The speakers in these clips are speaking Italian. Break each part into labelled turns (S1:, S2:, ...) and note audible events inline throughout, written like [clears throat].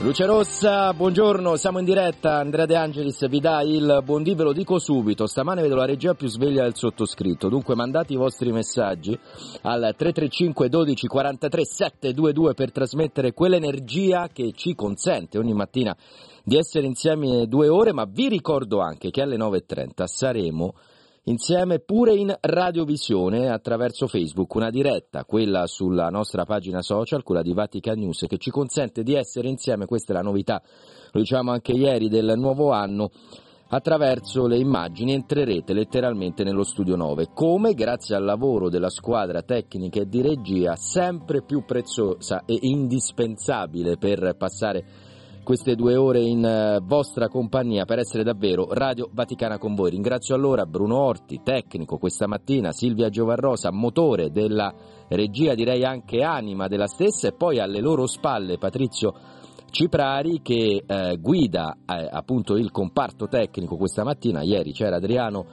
S1: Luce Rossa, buongiorno, siamo in diretta, Andrea De Angelis vi dà il buondì, ve lo dico subito, stamane vedo la regia più sveglia del sottoscritto, dunque mandate i vostri messaggi al 335 12 43 722 per trasmettere quell'energia che ci consente ogni mattina di essere insieme due ore, ma vi ricordo anche che alle 9.30 saremo insieme pure in radiovisione attraverso Facebook, una diretta, quella sulla nostra pagina social, quella di Vatican News, che ci consente di essere insieme, questa è la novità, lo diciamo anche ieri del nuovo anno, attraverso le immagini entrerete letteralmente nello studio 9, come? Grazie al lavoro della squadra tecnica e di regia sempre più preziosa e indispensabile per passare queste due ore in eh, vostra compagnia per essere davvero Radio Vaticana con voi. Ringrazio allora Bruno Orti, tecnico questa mattina, Silvia Giovarrosa, motore della regia, direi anche anima della stessa, e poi alle loro spalle Patrizio Ciprari che eh, guida eh, appunto il comparto tecnico questa mattina. Ieri c'era Adriano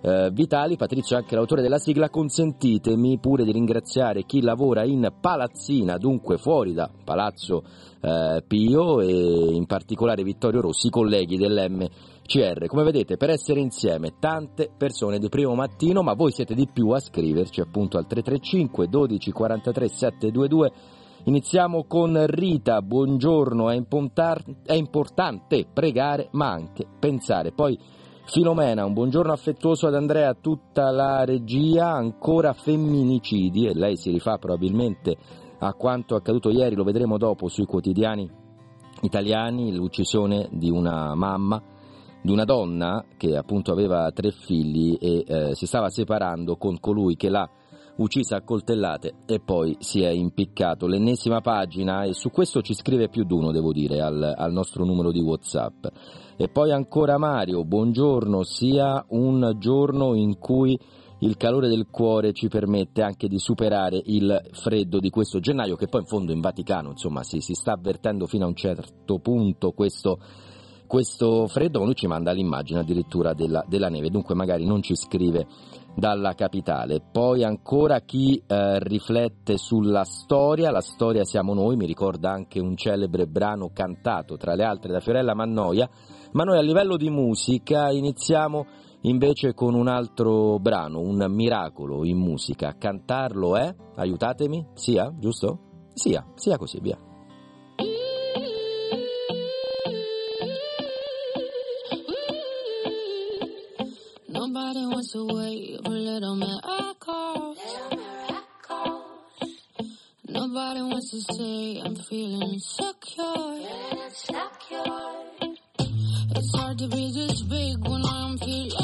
S1: eh, Vitali, Patrizio è anche l'autore della sigla, consentitemi pure di ringraziare chi lavora in Palazzina, dunque fuori da Palazzo eh, Pio e in particolare Vittorio Rossi, colleghi dell'MCR. Come vedete, per essere insieme tante persone di primo mattino, ma voi siete di più a scriverci appunto al 335 12 43 722. Iniziamo con Rita, buongiorno, è, è importante pregare ma anche pensare. Poi Filomena, un buongiorno affettuoso ad Andrea, tutta la regia, ancora femminicidi e lei si rifà probabilmente a quanto accaduto ieri, lo vedremo dopo sui quotidiani italiani, l'uccisione di una mamma, di una donna che appunto aveva tre figli e eh, si stava separando con colui che l'ha uccisa a coltellate e poi si è impiccato. L'ennesima pagina e su questo ci scrive più di uno, devo dire, al, al nostro numero di Whatsapp. E poi ancora Mario, buongiorno, sia un giorno in cui il calore del cuore ci permette anche di superare il freddo di questo gennaio che poi in fondo in Vaticano insomma si, si sta avvertendo fino a un certo punto questo, questo freddo, lui ci manda l'immagine addirittura della, della, neve, dunque magari non ci scrive dalla capitale. Poi ancora chi eh, riflette sulla storia, la storia siamo noi, mi ricorda anche un celebre brano cantato tra le altre da Fiorella Mannoia, ma noi a livello di musica iniziamo invece con un altro brano, un miracolo in musica. Cantarlo è, aiutatemi, sia, giusto? Sia, sia così, via. Nobody wants to wait for little miracle. Nobody wants to say I'm feeling insecure. To be this big when I'm feeling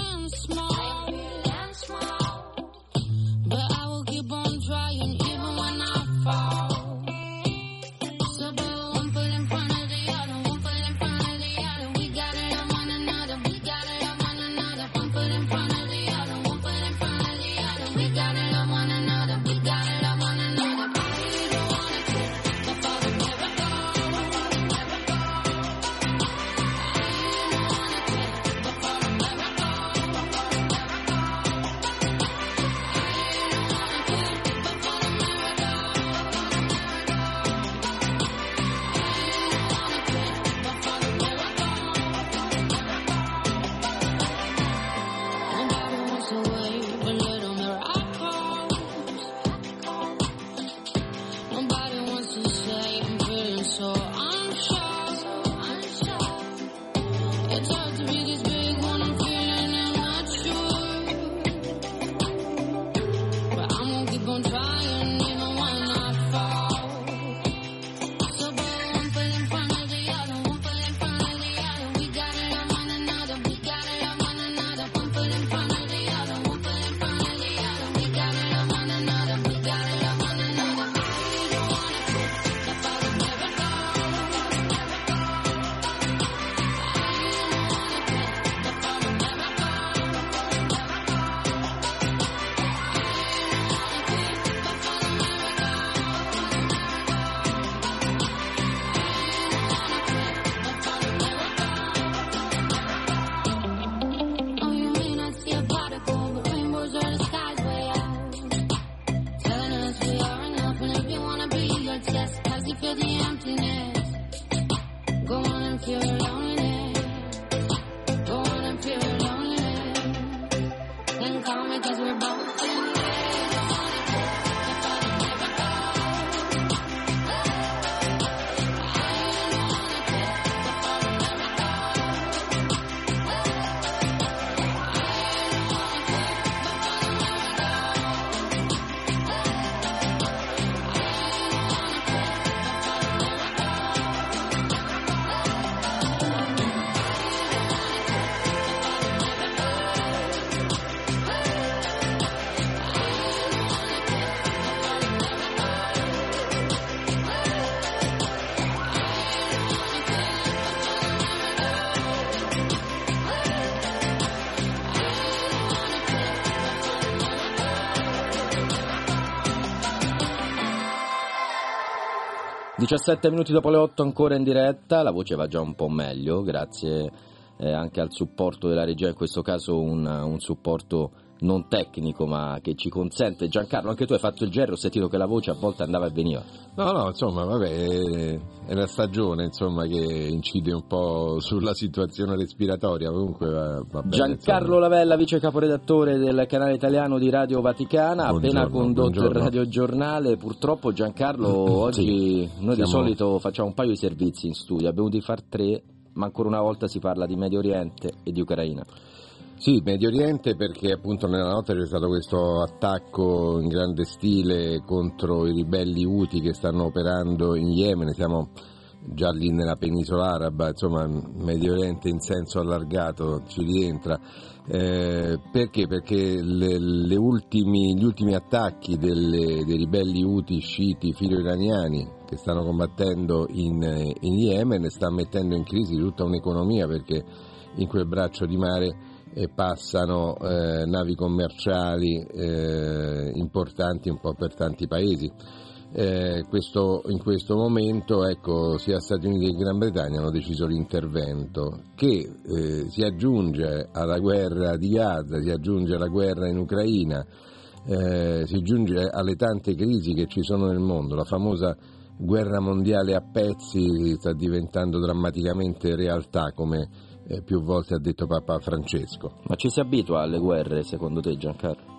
S1: 17 minuti dopo le 8 ancora in diretta, la voce va già un po' meglio, grazie eh, anche al supporto della regia, in questo caso un, un supporto non tecnico ma che ci consente. Giancarlo, anche tu hai fatto il giro, ho sentito che la voce a volte andava e veniva.
S2: No, no, insomma, vabbè, è la stagione insomma, che incide un po' sulla situazione respiratoria, comunque va, bene,
S1: Giancarlo
S2: insomma.
S1: Lavella, vice caporedattore del canale italiano di Radio Vaticana,
S2: Buongiorno,
S1: appena condotto
S2: buongiorno.
S1: il radiogiornale. Purtroppo Giancarlo oggi noi di
S2: siamo-
S1: solito facciamo un paio di servizi in studio, abbiamo dovuto far tre, ma ancora una volta si parla di Medio Oriente e di Ucraina.
S2: Sì, Medio Oriente perché appunto nella notte c'è stato questo attacco in grande stile contro i ribelli Houthi che stanno operando in Yemen, siamo già lì nella penisola araba, insomma Medio Oriente in senso allargato ci rientra. Eh, perché? Perché le- le ultimi- gli ultimi attacchi delle- dei ribelli Houthi sciiti filo-iraniani che stanno combattendo in, in Yemen sta mettendo in crisi tutta un'economia perché in quel braccio di mare passano eh, navi commerciali eh, importanti un po' per tanti paesi. Eh, questo- in questo momento ecco, sia Stati Uniti che Gran Bretagna hanno deciso l'intervento che eh, si aggiunge alla guerra di Gaza, si aggiunge alla guerra in Ucraina, eh, si aggiunge alle tante crisi che ci sono nel mondo, la famosa guerra mondiale a pezzi sta diventando drammaticamente realtà come eh, più volte ha detto Papa Francesco.
S1: Ma ci si abitua alle guerre secondo te Giancarlo?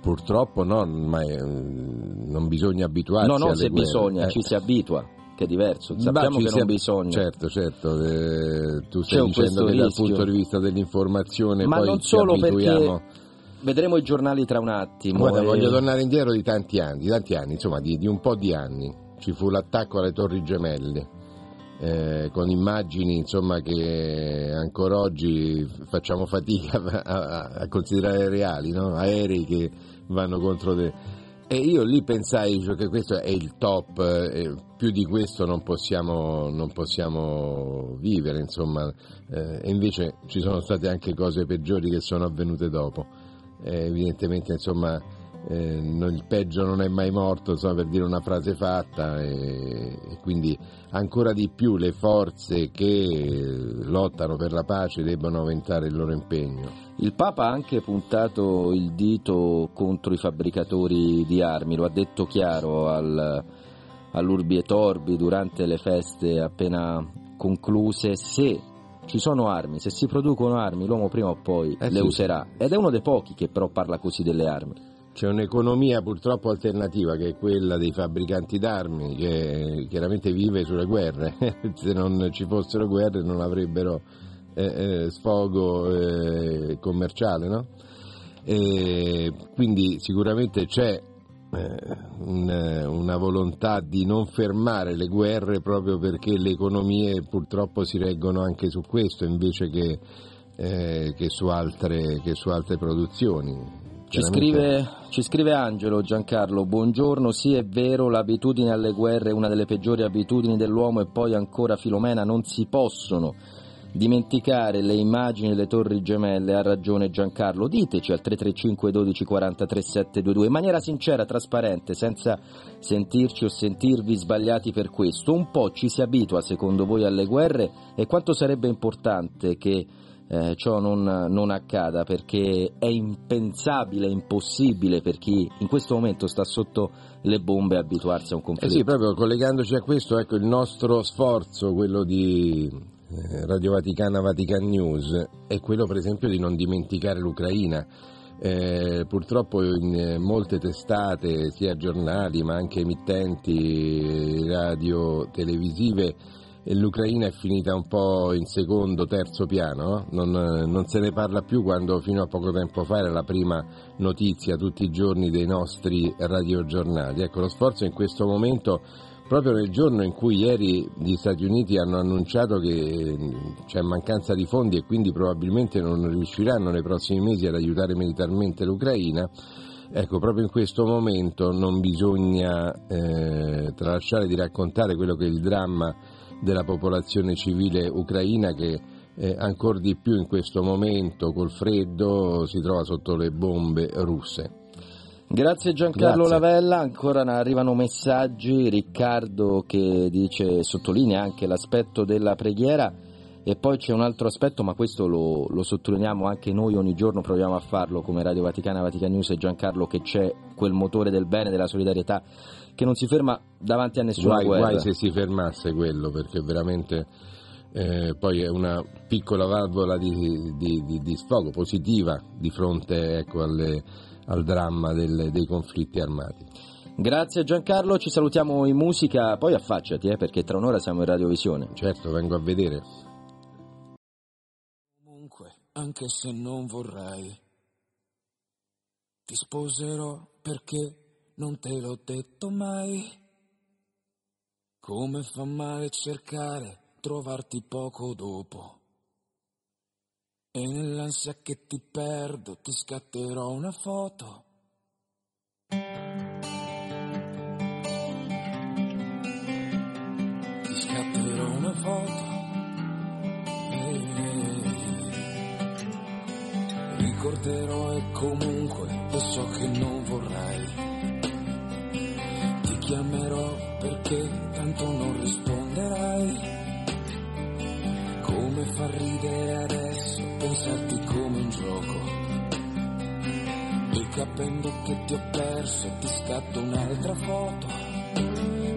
S2: Purtroppo no, ma eh, non bisogna abituarsi
S1: No,
S2: alle
S1: se
S2: guerre.
S1: bisogna,
S2: Eh,
S1: ci si abitua, che è diverso. Sappiamo che non bisogna.
S2: Certo, certo, eh, tu stai dicendo che dal punto di vista dell'informazione
S1: Ma non
S2: ci
S1: solo perché
S2: abituiamo.
S1: vedremo i giornali tra un attimo.
S2: Guarda,
S1: e-
S2: voglio tornare indietro di tanti anni, di tanti anni, insomma di, di un po' di anni. Ci fu l'attacco alle Torri Gemelle, eh, con immagini insomma, che ancora oggi facciamo fatica [laughs] a, a- considerare reali, no? aerei che vanno contro te. E io lì pensai cioè, che questo è il top, eh, più di questo non possiamo, non possiamo vivere, insomma, eh, e invece ci sono state anche cose peggiori che sono avvenute dopo. Eh, evidentemente insomma eh, non- il peggio non è mai morto insomma, per dire una frase fatta e, e quindi ancora di più le forze che lottano per la pace debbano aumentare il loro impegno.
S1: Il Papa ha anche puntato il dito contro i fabbricatori di armi, lo ha detto chiaro al, all'Urbi e Torbi durante le feste appena concluse. Se ci sono armi, se si producono armi, l'uomo prima o poi
S2: Eh
S1: le
S2: sì.
S1: userà. Ed è uno dei pochi che però parla così delle armi.
S2: C'è un'economia purtroppo alternativa che è quella dei fabbricanti d'armi che chiaramente vive sulle guerre, [laughs] se non ci fossero guerre non avrebbero eh, eh, sfogo eh, commerciale, no? Quindi sicuramente c'è eh, un- una volontà di non fermare le guerre proprio perché le economie purtroppo si reggono anche su questo invece che, eh, che su, altre, che su altre produzioni.
S1: Ci scrive, ci scrive Angelo Giancarlo, buongiorno, sì è vero, l'abitudine alle guerre è una delle peggiori abitudini dell'uomo e poi ancora Filomena non si possono dimenticare le immagini delle torri gemelle, ha ragione Giancarlo, diteci al 335 12 43 722 in maniera sincera, trasparente, senza sentirci o sentirvi sbagliati per questo, un po' ci si abitua secondo voi alle guerre? E quanto sarebbe importante che eh, ciò non, non accada perché è impensabile, impossibile per chi in questo momento sta sotto le bombe abituarsi a un
S2: Eh
S1: conflitto.
S2: sì, proprio collegandoci a questo, ecco il nostro sforzo, quello di eh, Radio Vaticana Vatican News, è quello per esempio di non dimenticare l'Ucraina. Eh, purtroppo in eh, molte testate, sia giornali ma anche emittenti radio televisive, eh, l'Ucraina è finita un po' in secondo, terzo piano, no? non, non se ne parla più quando fino a poco tempo fa era la prima notizia tutti i giorni dei nostri radiogiornali. Ecco, lo sforzo in questo momento, proprio nel giorno in cui ieri gli Stati Uniti hanno annunciato che eh, c'è mancanza di fondi e quindi probabilmente non riusciranno nei prossimi mesi ad aiutare militarmente l'Ucraina, Ecco, proprio in questo momento non bisogna eh, tralasciare di raccontare quello che è il dramma della popolazione civile ucraina che eh, ancora di più in questo momento col freddo si trova sotto le bombe russe.
S1: Grazie Giancarlo
S2: Grazie.
S1: Lavella, ancora arrivano messaggi, Riccardo che dice, sottolinea anche l'aspetto della preghiera e poi c'è un altro aspetto, ma questo lo, lo sottolineiamo anche noi ogni giorno, proviamo a farlo come Radio Vaticana, Vatican News e Giancarlo, che c'è quel motore del bene, della solidarietà che non si ferma davanti a nessuna
S2: Guai,
S1: guerra.
S2: guai se si fermasse quello, perché veramente eh, poi è una piccola valvola di, di- di- di sfogo positiva di fronte ecco, alle- al dramma del- dei conflitti armati.
S1: Grazie Giancarlo, ci salutiamo in musica, poi affacciati eh, perché tra un'ora siamo in radiovisione.
S2: Certo, vengo a vedere.
S3: Comunque, anche se non vorrei, ti sposerò perché non te l'ho detto mai. Come fa male cercare, trovarti poco dopo. E nell'ansia che ti perdo ti scatterò una foto. Ti scatterò una foto. Ricorderò e comunque e so che non vorrai. Chiamerò perché tanto non risponderai. Come fa ridere adesso pensarti come un gioco. E capendo che ti ho perso ti scatto un'altra foto.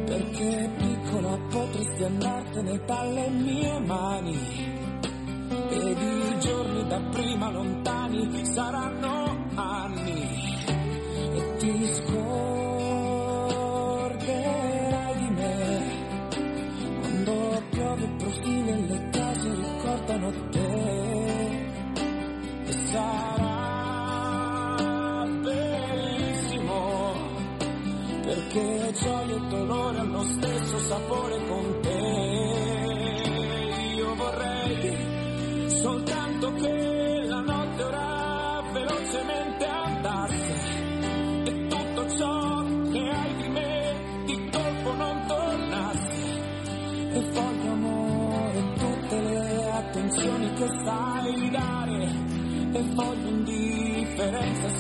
S3: Perché piccola potresti andartene dalle mie mani. Ed i giorni da prima lontani saranno anni e ti scorderai piove profili e le case ricordano te. E sarà bellissimo perché gioia e dolore hanno stesso sapore con te. Io vorrei soltanto che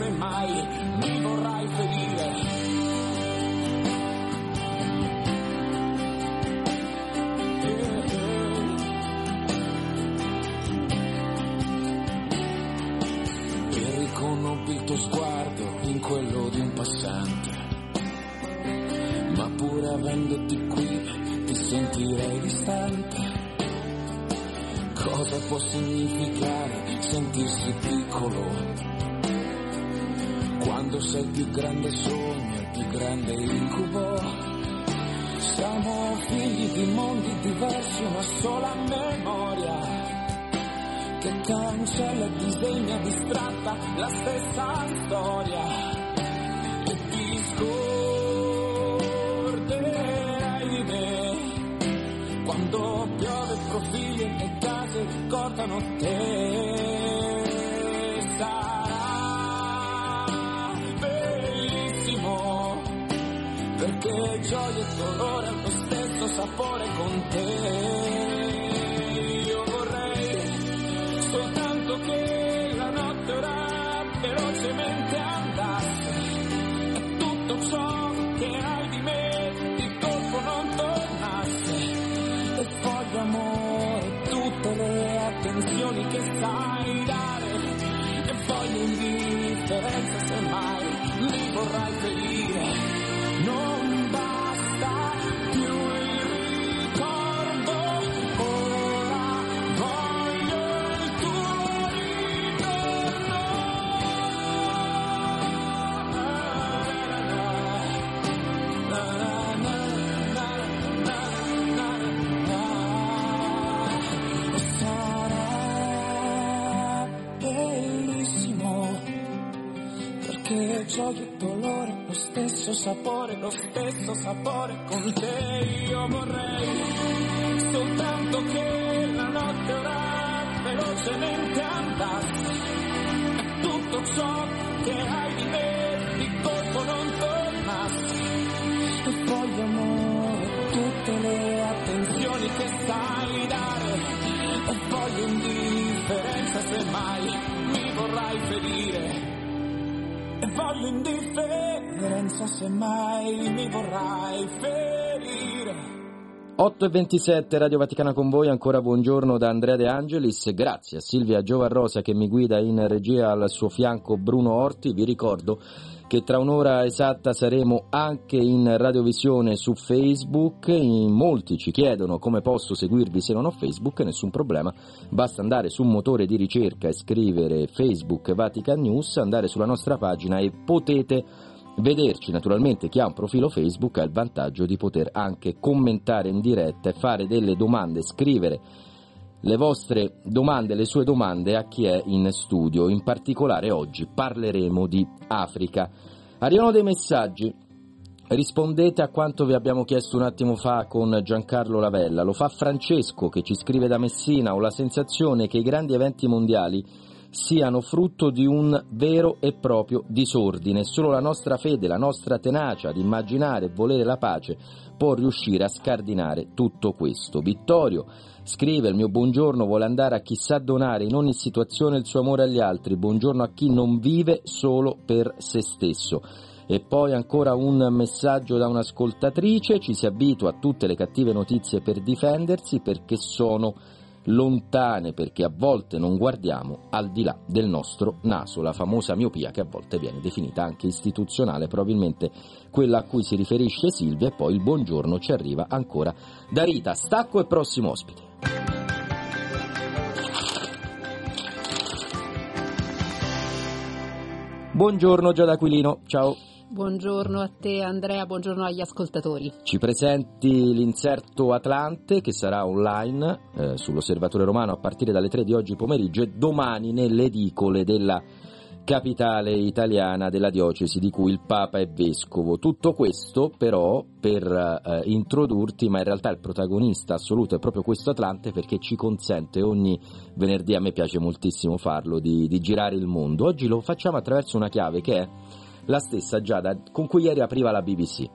S3: se mai mi vorrai ferire riconobbi il tuo sguardo in quello di un passante. Ma pur avendoti qui ti sentirei distante. Cosa può significare sentirsi piccolo? Quando sei il più grande sogno, il più grande incubo. Siamo figli di mondi diversi, una sola memoria. Che cancella e disegna distratta la stessa storia. E ti scorderai di me. Quando piove profili e case ricordano te perché gioia e stesso sapore con te. Io vorrei soltanto che la notte ora velocemente andasse. E tutto ciò che hai di me di colpo non tornasse. E voglio amore tutte le attenzioni che sai dare. E voglio indifferenza se mai mi vorrai ferire. E voglio l'indifferenza se mai mi vorrai ferire.
S1: 8 e 27 Radio Vaticana con voi, ancora buongiorno da Andrea De Angelis, grazie a Silvia Giovarrosa che mi guida in regia al suo fianco Bruno Orti, vi ricordo che tra un'ora esatta saremo anche in radiovisione su Facebook, in molti ci chiedono come posso seguirvi se non ho Facebook, nessun problema, basta andare su un motore di ricerca e scrivere Facebook Vatican News, andare sulla nostra pagina e potete vederci. Naturalmente chi ha un profilo Facebook ha il vantaggio di poter anche commentare in diretta e fare delle domande, scrivere le vostre domande, le sue domande a chi è in studio. In particolare oggi parleremo di Africa. Arrivano dei messaggi. Rispondete a quanto vi abbiamo chiesto un attimo fa con Giancarlo Lavella. Lo fa Francesco che ci scrive da Messina. Ho la sensazione che i grandi eventi mondiali siano frutto di un vero e proprio disordine. Solo la nostra fede, la nostra tenacia ad immaginare e volere la pace può riuscire a scardinare tutto questo. Vittorio scrive il mio buongiorno vuole andare a chi sa donare in ogni situazione il suo amore agli altri, buongiorno a chi non vive solo per se stesso. E poi ancora un messaggio da un'ascoltatrice, ci si abitua a tutte le cattive notizie per difendersi perché sono lontane perché a volte non guardiamo al di là del nostro naso, la famosa miopia che a volte viene definita anche istituzionale, probabilmente quella a cui si riferisce Silvia e poi il buongiorno ci arriva ancora da Rita. Stacco e prossimo ospite. Buongiorno Giada Aquilino, ciao.
S4: Buongiorno a te Andrea, buongiorno agli ascoltatori.
S1: Ci presenti l'inserto Atlante che sarà online eh, sull'Osservatore Romano a partire dalle 3 di oggi pomeriggio e domani nelle edicole della capitale italiana della diocesi di cui il Papa è vescovo. Tutto questo però per eh, introdurti, ma in realtà il protagonista assoluto è proprio questo Atlante perché ci consente ogni venerdì, a me piace moltissimo farlo, di, di girare il mondo. Oggi lo facciamo attraverso una chiave che è la stessa Giada con cui ieri apriva la BBC.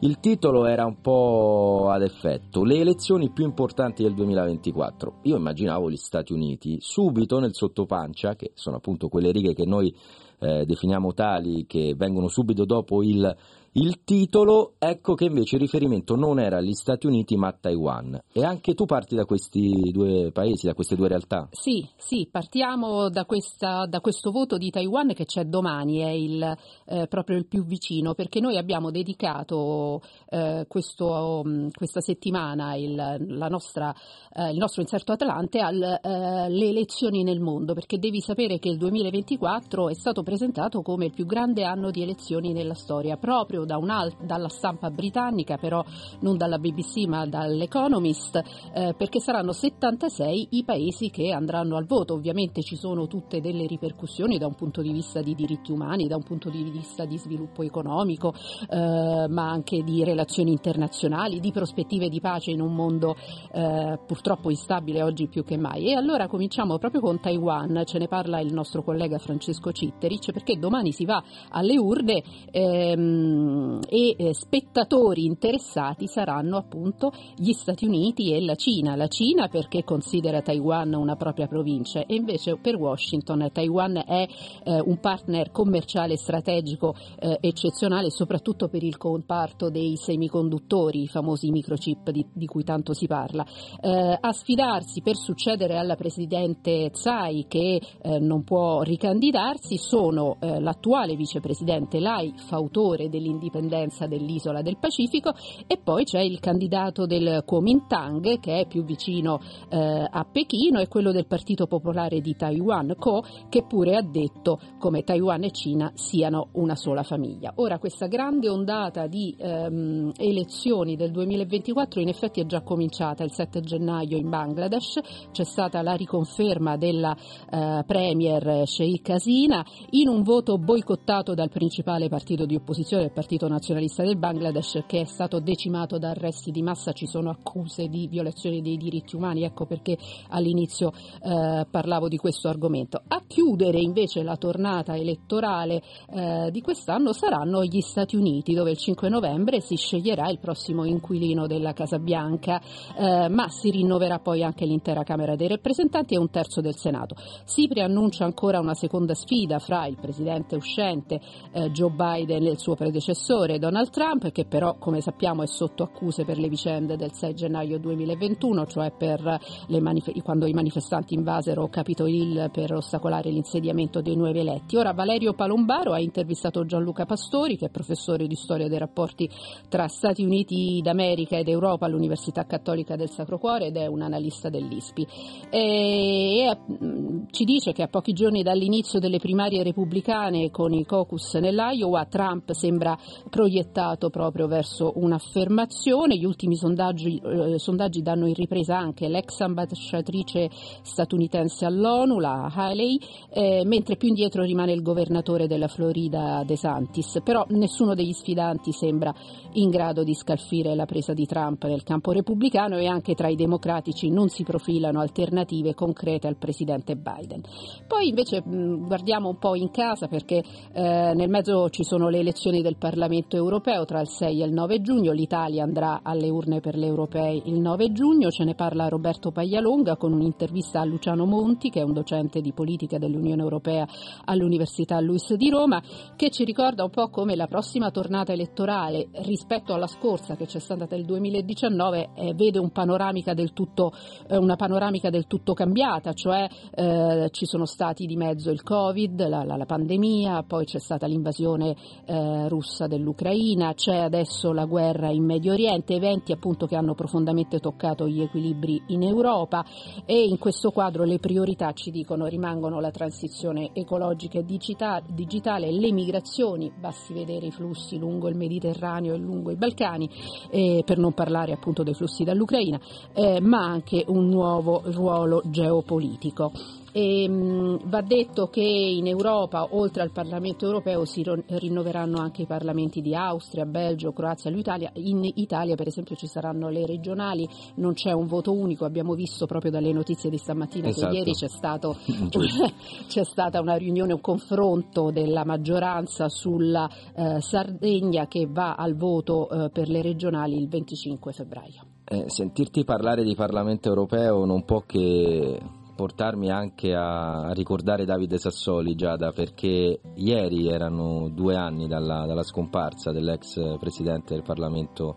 S1: Il titolo era un po' ad effetto, le elezioni più importanti del 2024. Io immaginavo gli Stati Uniti, subito nel sottopancia, che sono appunto quelle righe che noi eh, definiamo tali, che vengono subito dopo il il titolo, ecco che invece il riferimento non era agli Stati Uniti ma a Taiwan. E anche tu parti da questi due paesi, da queste due realtà?
S4: Sì, sì, partiamo da, questa, da questo voto di Taiwan che c'è domani, è il, eh, proprio il più vicino, perché noi abbiamo dedicato eh, questo, um, questa settimana il, nostra, eh, il, nostro inserto Atlante alle eh, elezioni nel mondo, perché devi sapere che il 2024 è stato presentato come il più grande anno di elezioni nella storia, proprio da dalla stampa britannica, però non dalla BBC ma dall'Economist, eh, perché saranno 76 i paesi che andranno al voto. Ovviamente ci sono tutte delle ripercussioni da un punto di vista di diritti umani, da un punto di vista di sviluppo economico, eh, ma anche di relazioni internazionali, di prospettive di pace in un mondo eh, purtroppo instabile oggi più che mai. E allora cominciamo proprio con Taiwan, ce ne parla il nostro collega Francesco Citteric, perché domani si va alle urne. Ehm, e eh, spettatori interessati saranno appunto gli Stati Uniti e la Cina. La Cina perché considera Taiwan una propria provincia e invece per Washington Taiwan è eh, un partner commerciale strategico eh, eccezionale soprattutto per il comparto dei semiconduttori, i famosi microchip di, di cui tanto si parla. Eh, a sfidarsi per succedere alla Presidente Tsai che eh, non può ricandidarsi sono l'attuale vicepresidente Lai, fautore dell'indipendenza indipendenza dell'isola del Pacifico e poi c'è il candidato del Kuomintang che è più vicino eh, a Pechino e quello del Partito Popolare di Taiwan, Ko, che pure ha detto come Taiwan e Cina siano una sola famiglia. Ora questa grande ondata di ehm, elezioni del 2024 in effetti è già cominciata il 7 gennaio in Bangladesh, c'è stata la riconferma della eh, premier Sheikh Hasina in un voto boicottato dal principale partito di opposizione, il Partito Partito Nazionalista del Bangladesh che è stato decimato da arresti di massa, ci sono accuse di violazione dei diritti umani, ecco perché all'inizio eh, parlavo di questo argomento. A chiudere invece la tornata elettorale eh, di quest'anno saranno gli Stati Uniti dove il 5 novembre si sceglierà il prossimo inquilino della Casa Bianca, eh, ma si rinnoverà poi anche l'intera Camera dei rappresentanti e un terzo del Senato. Si preannuncia ancora una seconda sfida fra il presidente uscente eh, Joe Biden e il suo predecessore Donald Trump, che però come sappiamo è sotto accuse per le vicende del 6 gennaio 2021, cioè per manif- quando i manifestanti invasero Capitol Hill per ostacolare l'insediamento dei nuovi eletti. Ora Valerio Palombaro ha intervistato Gianluca Pastori, che è professore di storia dei rapporti tra Stati Uniti d'America ed Europa all'Università Cattolica del Sacro Cuore ed è un analista dell'ISPI. E, e mm, ci dice che a pochi giorni dall'inizio delle primarie repubblicane con i caucus nell'Iowa, Trump sembra proiettato proprio verso un'affermazione. Gli ultimi sondaggi, eh, sondaggi danno in ripresa anche l'ex ambasciatrice statunitense all'ONU, la Haley, eh, mentre più indietro rimane il governatore della Florida De Santis. Però nessuno degli sfidanti sembra in grado di scalfire la presa di Trump nel campo repubblicano e anche tra i democratici non si profilano alternative concrete al presidente Biden. Poi invece mh, guardiamo un po' in casa perché eh, nel mezzo ci sono le elezioni del Parlamento europeo tra il 6 e il 9 giugno, l'Italia andrà alle urne per le europee il 9 giugno, ce ne parla Roberto Paglialonga con un'intervista a Luciano Monti che è un docente di politica dell'Unione Europea all'Università Luis di Roma che ci ricorda un po' come la prossima tornata elettorale rispetto alla scorsa che c'è stata nel 2019 eh, vede un panoramica tutto, eh, una panoramica del tutto cambiata, cioè eh, ci sono stati di mezzo il Covid, la, la, la pandemia, poi c'è stata l'invasione eh, russa dell'Ucraina, c'è adesso la guerra in Medio Oriente, eventi appunto che hanno profondamente toccato gli equilibri in Europa e in questo quadro le priorità ci dicono rimangono la transizione ecologica e digitale, le migrazioni, basti vedere i flussi lungo il Mediterraneo e lungo i Balcani, eh, per non parlare appunto dei flussi dall'Ucraina, eh, ma anche un nuovo ruolo geopolitico. E, mh, va detto che in Europa, oltre al Parlamento europeo, si rinnoveranno anche i parlamenti di Austria, Belgio, Croazia, l'Italia. In Italia, per esempio, ci saranno le regionali, non c'è un voto unico. Abbiamo visto proprio dalle notizie di stamattina esatto. che ieri c'è, stato, [laughs] [laughs] c'è, stata una riunione, un confronto della maggioranza sulla eh, Sardegna che va al voto eh, per le regionali il 25 febbraio.
S1: Eh, sentirti parlare di Parlamento europeo non può che portarmi anche a ricordare Davide Sassoli, Giada, perché ieri erano due anni dalla, dalla scomparsa dell'ex presidente del Parlamento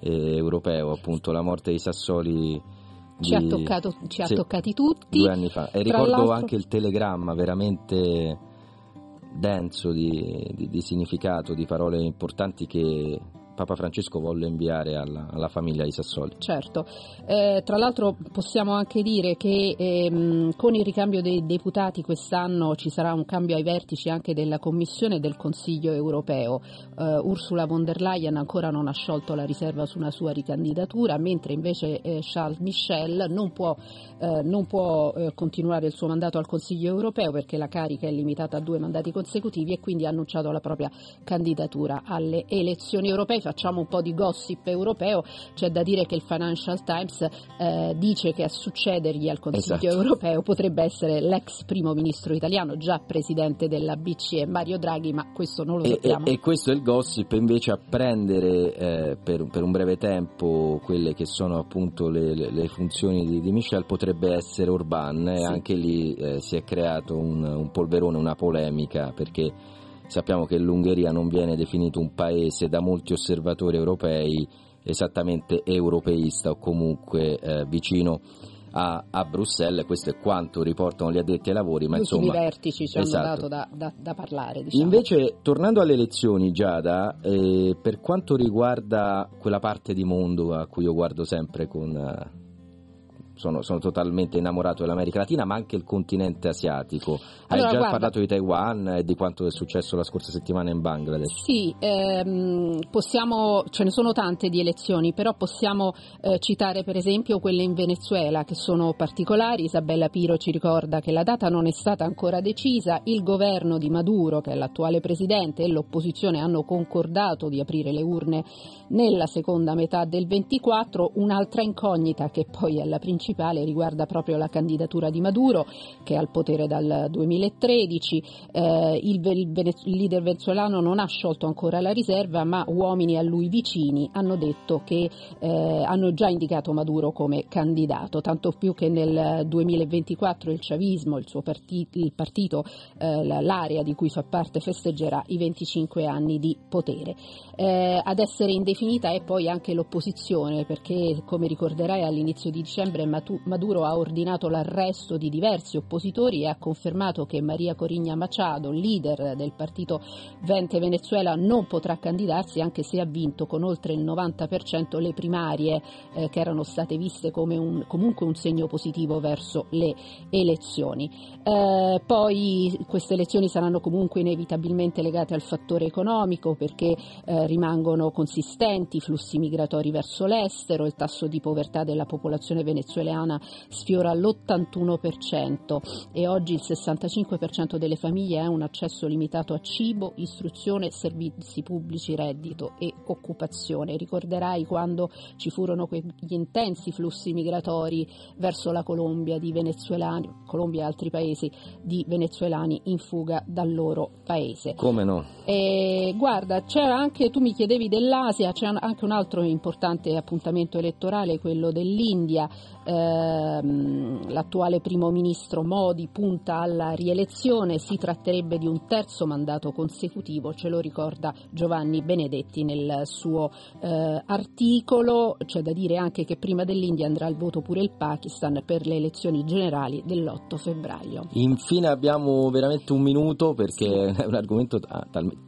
S1: eh, europeo, appunto la morte di Sassoli.
S4: Di, ci, ha, toccato, ci ha toccati tutti.
S1: Due anni fa. E ricordo l'altro... anche il telegramma veramente denso di, di, di significato, di parole importanti che Papa Francesco volle inviare alla, alla famiglia di Sassoli.
S4: Certo, eh, tra l'altro possiamo anche dire che ehm, con il ricambio dei deputati quest'anno ci sarà un cambio ai vertici anche della Commissione e del Consiglio europeo. Uh, Ursula von der Leyen ancora non ha sciolto la riserva su una sua ricandidatura, mentre invece eh, Charles Michel non può, eh, non può eh, continuare il suo mandato al Consiglio europeo perché la carica è limitata a due mandati consecutivi e quindi ha annunciato la propria candidatura alle elezioni europee facciamo un po' di gossip europeo, c'è da dire che il Financial Times eh, dice che a succedergli al Consiglio esatto. europeo potrebbe essere l'ex primo ministro italiano, già presidente della BCE, Mario Draghi, ma questo non lo sappiamo.
S1: E, e questo è il gossip invece a prendere eh, per, per, un breve tempo quelle che sono appunto le, le, le funzioni di, di, Michel potrebbe essere Orban e anche lì eh, si è creato un, un polverone, una polemica perché Sappiamo che l'Ungheria non viene definito un paese da molti osservatori europei esattamente europeista o comunque eh, vicino a, a, Bruxelles, questo è quanto riportano gli addetti ai lavori. Ma
S4: insomma,
S1: i
S4: vertici ci esatto. hanno dato da, da, da parlare. Diciamo.
S1: Invece, tornando alle elezioni, Giada, eh, per quanto riguarda quella parte di mondo a cui io guardo sempre con, sono, sono, totalmente innamorato dell'America Latina, ma anche il continente asiatico. Hai
S4: allora,
S1: già
S4: guarda,
S1: parlato di Taiwan e di quanto è successo la scorsa settimana in Bangladesh.
S4: Sì, ehm, possiamo, ce ne sono tante di elezioni, però possiamo eh, citare per esempio quelle in Venezuela che sono particolari. Isabella Piro ci ricorda che la data non è stata ancora decisa, il governo di Maduro, che è l'attuale presidente, e l'opposizione hanno concordato di aprire le urne nella seconda metà del 24. Un'altra incognita che poi è la principale riguarda proprio la candidatura di Maduro, che è al potere dal 2013. Eh, il, il, il leader venezuelano non ha sciolto ancora la riserva, ma uomini a lui vicini hanno detto che eh, hanno già indicato Maduro come candidato, tanto più che nel 2024 il chavismo, il suo partito, il partito eh, l'area di cui fa parte, festeggerà i 25 anni di potere. Eh, ad essere indefinita è poi anche l'opposizione, perché come ricorderai all'inizio di dicembre Maduro ha ordinato l'arresto di diversi oppositori e ha confermato che Maria Corigna Machado, leader del partito Vente Venezuela, non potrà candidarsi anche se ha vinto con oltre il 90% le primarie eh, che erano state viste come un, comunque un segno positivo verso le elezioni. Eh, poi queste elezioni saranno comunque inevitabilmente legate al fattore economico perché eh, rimangono consistenti i flussi migratori verso l'estero, il tasso di povertà della popolazione venezuelana sfiora l'81% e oggi il 65% delle famiglie ha un accesso limitato a cibo, istruzione, servizi pubblici, reddito e occupazione. Ricorderai quando ci furono quegli intensi flussi migratori verso la Colombia di venezuelani, Colombia e altri paesi di venezuelani in fuga dal loro paese.
S1: Come no?
S4: E, guarda, c'è anche, tu mi chiedevi dell'Asia, c'è anche un altro importante appuntamento elettorale, quello dell'India. Ehm, l'attuale primo ministro Modi punta alla rielezione, si tratterebbe di un terzo mandato consecutivo, ce lo ricorda Giovanni Benedetti nel suo eh, articolo. C'è da dire anche che prima dell'India andrà al voto pure il Pakistan per le elezioni generali dell'8 febbraio.
S1: Infine abbiamo veramente un minuto perché [laughs] è un argomento,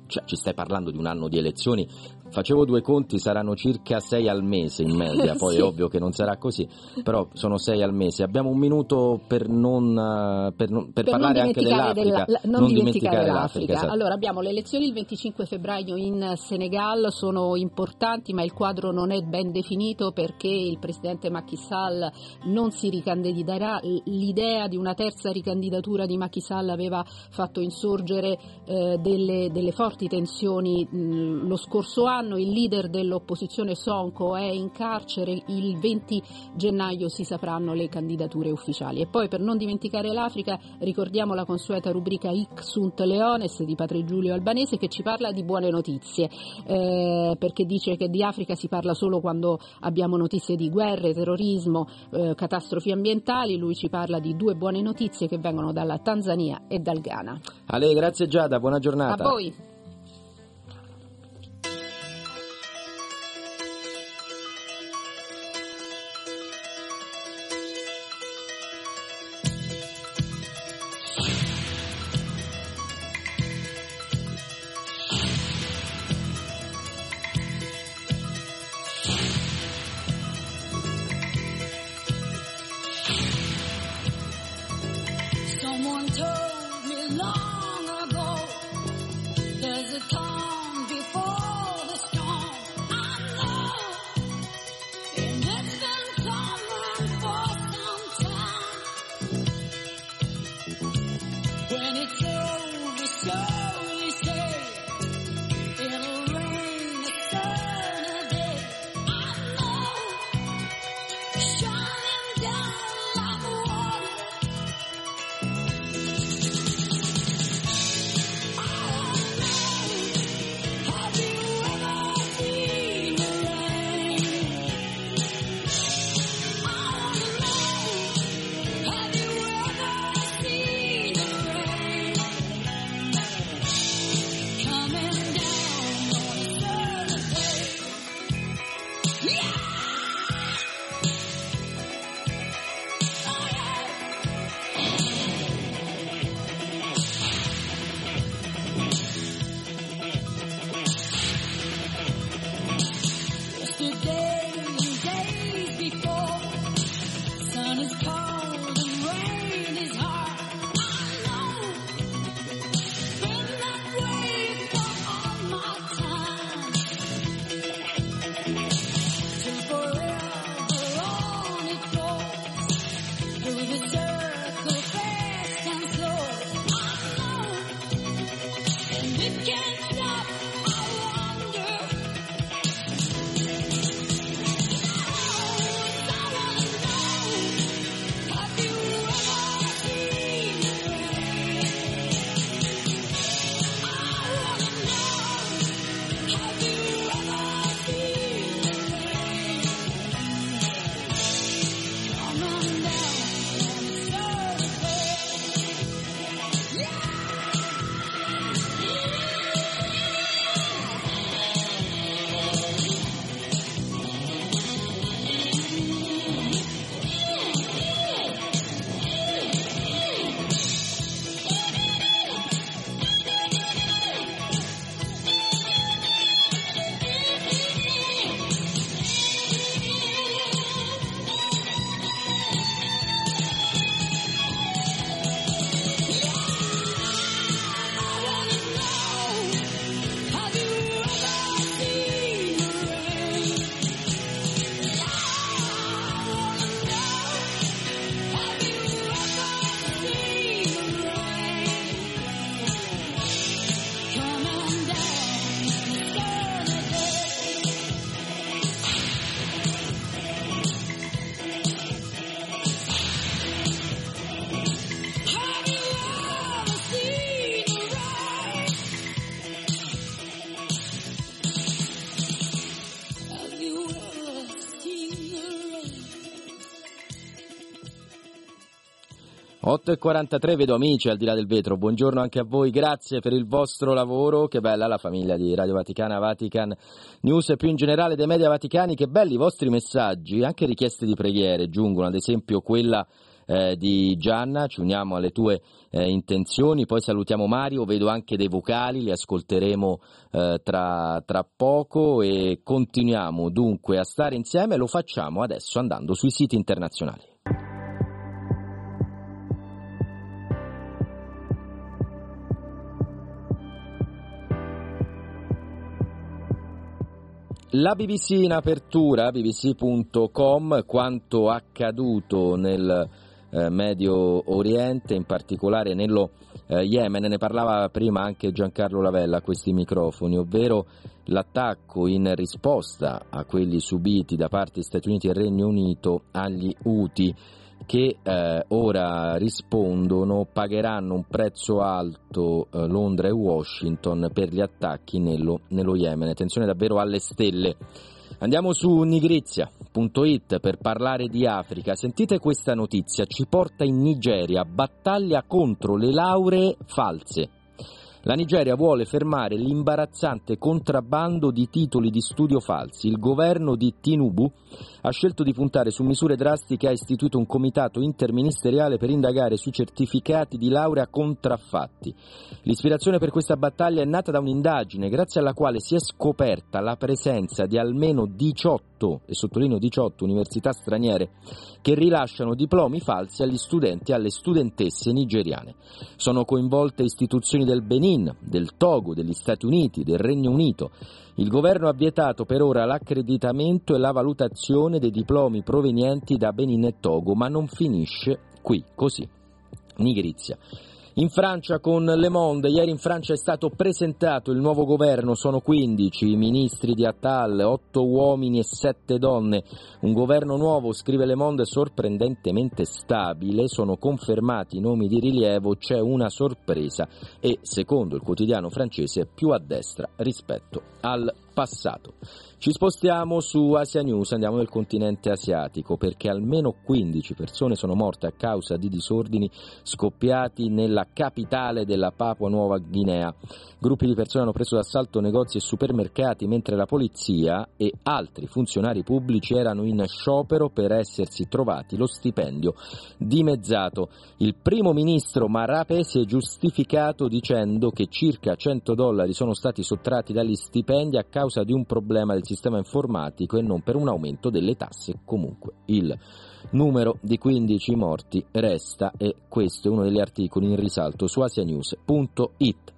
S1: cioè, ci stai parlando di un anno di elezioni, facevo due conti, saranno circa sei al mese in media, [laughs] poi sì. è ovvio che non sarà così, però sono sei al mese. Abbiamo un minuto per, non, per, non, per, per parlare anche dell'Africa.
S4: Della, non, non, dimenticare, dimenticare l'Africa.
S1: Esatto.
S4: Allora abbiamo le elezioni il 25 febbraio in Senegal, sono importanti ma il quadro non è ben definito perché il presidente Macky Sall non si ricandiderà. L'idea di una terza ricandidatura di Macky Sall aveva fatto insorgere eh, delle, delle, forti tensioni mh, lo scorso anno. Il leader dell'opposizione Sonko è in carcere, il 20 gennaio si sapranno le candidature ufficiali. E poi per non dimenticare l'Africa ricordiamo la consueta rubrica Ic sunt Leones di Padre Giulio Albanese che ci parla di buone notizie, eh, perché dice che di Africa si parla solo quando abbiamo notizie di guerre, terrorismo, eh, catastrofi ambientali. Lui ci parla di due buone notizie che vengono dalla Tanzania e dal Ghana.
S1: A lei, grazie Giada, buona giornata.
S4: A voi. apart.
S1: 8.43 vedo amici al di là del vetro, buongiorno anche a voi, grazie per il vostro lavoro, che bella la famiglia di Radio Vaticana, Vatican News e più in generale dei media vaticani, che belli i vostri messaggi, anche richieste di preghiere giungono, ad esempio quella eh, di Gianna, ci uniamo alle tue eh, intenzioni, poi salutiamo Mario, vedo anche dei vocali, li ascolteremo eh, tra, tra poco. E continuiamo dunque a stare insieme, lo facciamo adesso andando sui siti internazionali. La BBC in apertura, bbc.com, quanto accaduto nel eh, Medio Oriente, in particolare nello eh, Yemen, ne parlava prima anche Giancarlo Lavella a questi microfoni, ovvero l'attacco in risposta a quelli subiti da parte Stati Uniti e Regno Unito agli Houthi che eh, ora rispondono pagheranno un prezzo alto eh, Londra e Washington per gli attacchi nello, nello Yemen. Attenzione davvero alle stelle. Andiamo su nigrizia.it per parlare di Africa. Sentite questa notizia, ci porta in Nigeria, battaglia contro le lauree false. La Nigeria vuole fermare l'imbarazzante contrabbando di titoli di studio falsi. Il governo di Tinubu ha scelto di puntare su misure drastiche e ha istituito un comitato interministeriale per indagare sui certificati di laurea contraffatti. L'ispirazione per questa battaglia è nata da un'indagine grazie alla quale si è scoperta la presenza di almeno 18, e sottolineo 18, università straniere che rilasciano diplomi falsi agli studenti e alle studentesse nigeriane. Sono coinvolte istituzioni del Benin, del Togo, degli Stati Uniti, del Regno Unito. Il governo ha vietato per ora l'accreditamento e la valutazione dei diplomi provenienti da Benin e Togo, ma non finisce qui, così. Nigrizia. In Francia con Le Monde, ieri in Francia è stato presentato il nuovo governo, sono 15 i ministri di Attal, 8 uomini e 7 donne, un governo nuovo, scrive Le Monde, sorprendentemente stabile, sono confermati i nomi di rilievo, c'è una sorpresa e, secondo il quotidiano francese, più a destra rispetto al passato. Ci spostiamo su Asia News, andiamo nel continente asiatico perché almeno 15 persone sono morte a causa di disordini scoppiati nella capitale della Papua Nuova Guinea. Gruppi di persone hanno preso d'assalto negozi e supermercati mentre la polizia e altri funzionari pubblici erano in sciopero per essersi trovati lo stipendio dimezzato. Il primo ministro Marape si è giustificato dicendo che circa 100 dollari sono stati sottratti dagli stipendi a causa di un problema del sistema informatico e non per un aumento delle tasse. Comunque il numero di 15 morti resta e questo è uno degli articoli in risalto su asianews.it.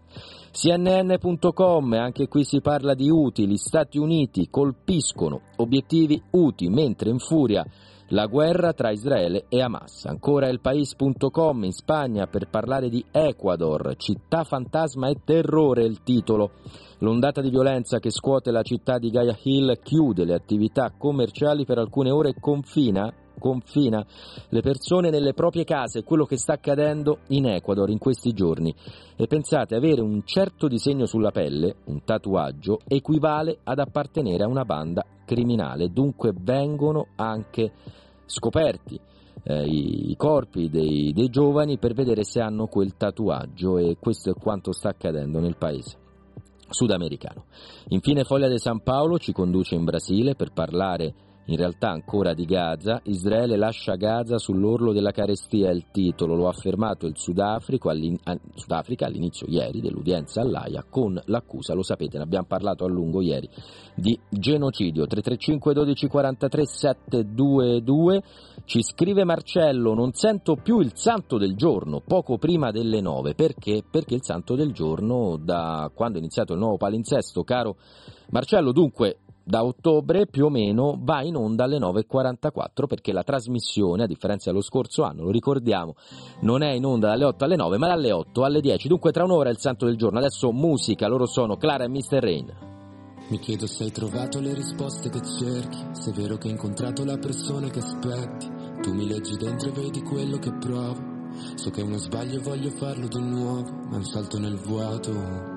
S1: CNN.com, anche qui si parla di UTI, Stati Uniti colpiscono obiettivi UTI, mentre in furia la guerra tra Israele e Hamas. Ancora elpais.com in Spagna per parlare di Ecuador, città fantasma e terrore il titolo. L'ondata di violenza che scuote la città di Gaia Hill chiude le attività commerciali per alcune ore e confina confina le persone nelle proprie case, quello che sta accadendo in Ecuador in questi giorni. E pensate, avere un certo disegno sulla pelle, un tatuaggio, equivale ad appartenere a una banda criminale, dunque vengono anche scoperti. Eh, i, i, corpi dei, dei giovani per vedere se hanno quel tatuaggio e questo è quanto sta accadendo nel paese sudamericano. Infine Foglia de San Paolo ci conduce in Brasile per parlare in realtà ancora di Gaza, Israele lascia Gaza sull'orlo della carestia, è il titolo, lo ha affermato il Sudafrica, all'in- Sudafrica all'inizio ieri dell'udienza all'AIA con l'accusa, lo sapete, ne abbiamo parlato a lungo ieri, di genocidio. 335 12 43 722 ci scrive Marcello, non sento più il santo del giorno, poco prima delle 9, perché? Perché il santo del giorno da quando è iniziato il nuovo palinsesto, caro Marcello, dunque da ottobre più o meno va in onda alle 9.44 perché la trasmissione, a differenza dello scorso anno, lo ricordiamo, non è in onda dalle 8 alle 9 ma dalle 8 alle 10, dunque tra un'ora è il santo del giorno. Adesso musica, loro sono Clara e Mr. Rain.
S5: Mi chiedo se hai trovato le risposte che cerchi, se è vero che hai incontrato la persona che aspetti, tu mi leggi dentro e vedi quello che provo. So che è uno sbaglio e voglio farlo di nuovo, ma un salto nel vuoto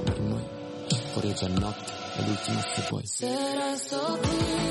S5: anche per noi, fuori è già notte è l'ultima se puoi.
S6: Se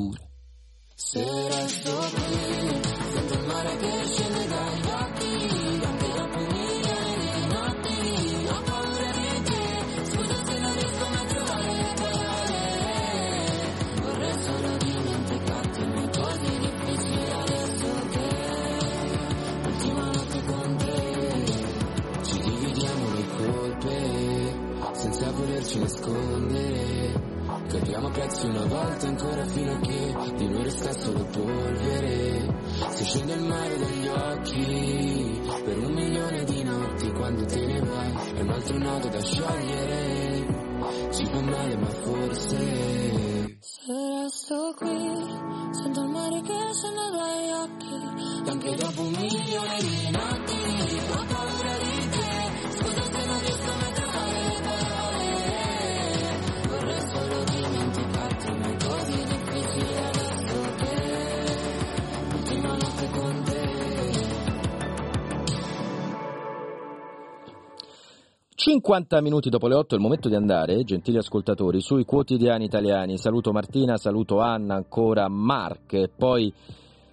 S1: 50 minuti dopo le 8 è il momento di andare, gentili ascoltatori, sui quotidiani italiani. Saluto Martina, saluto Anna, ancora Mark e poi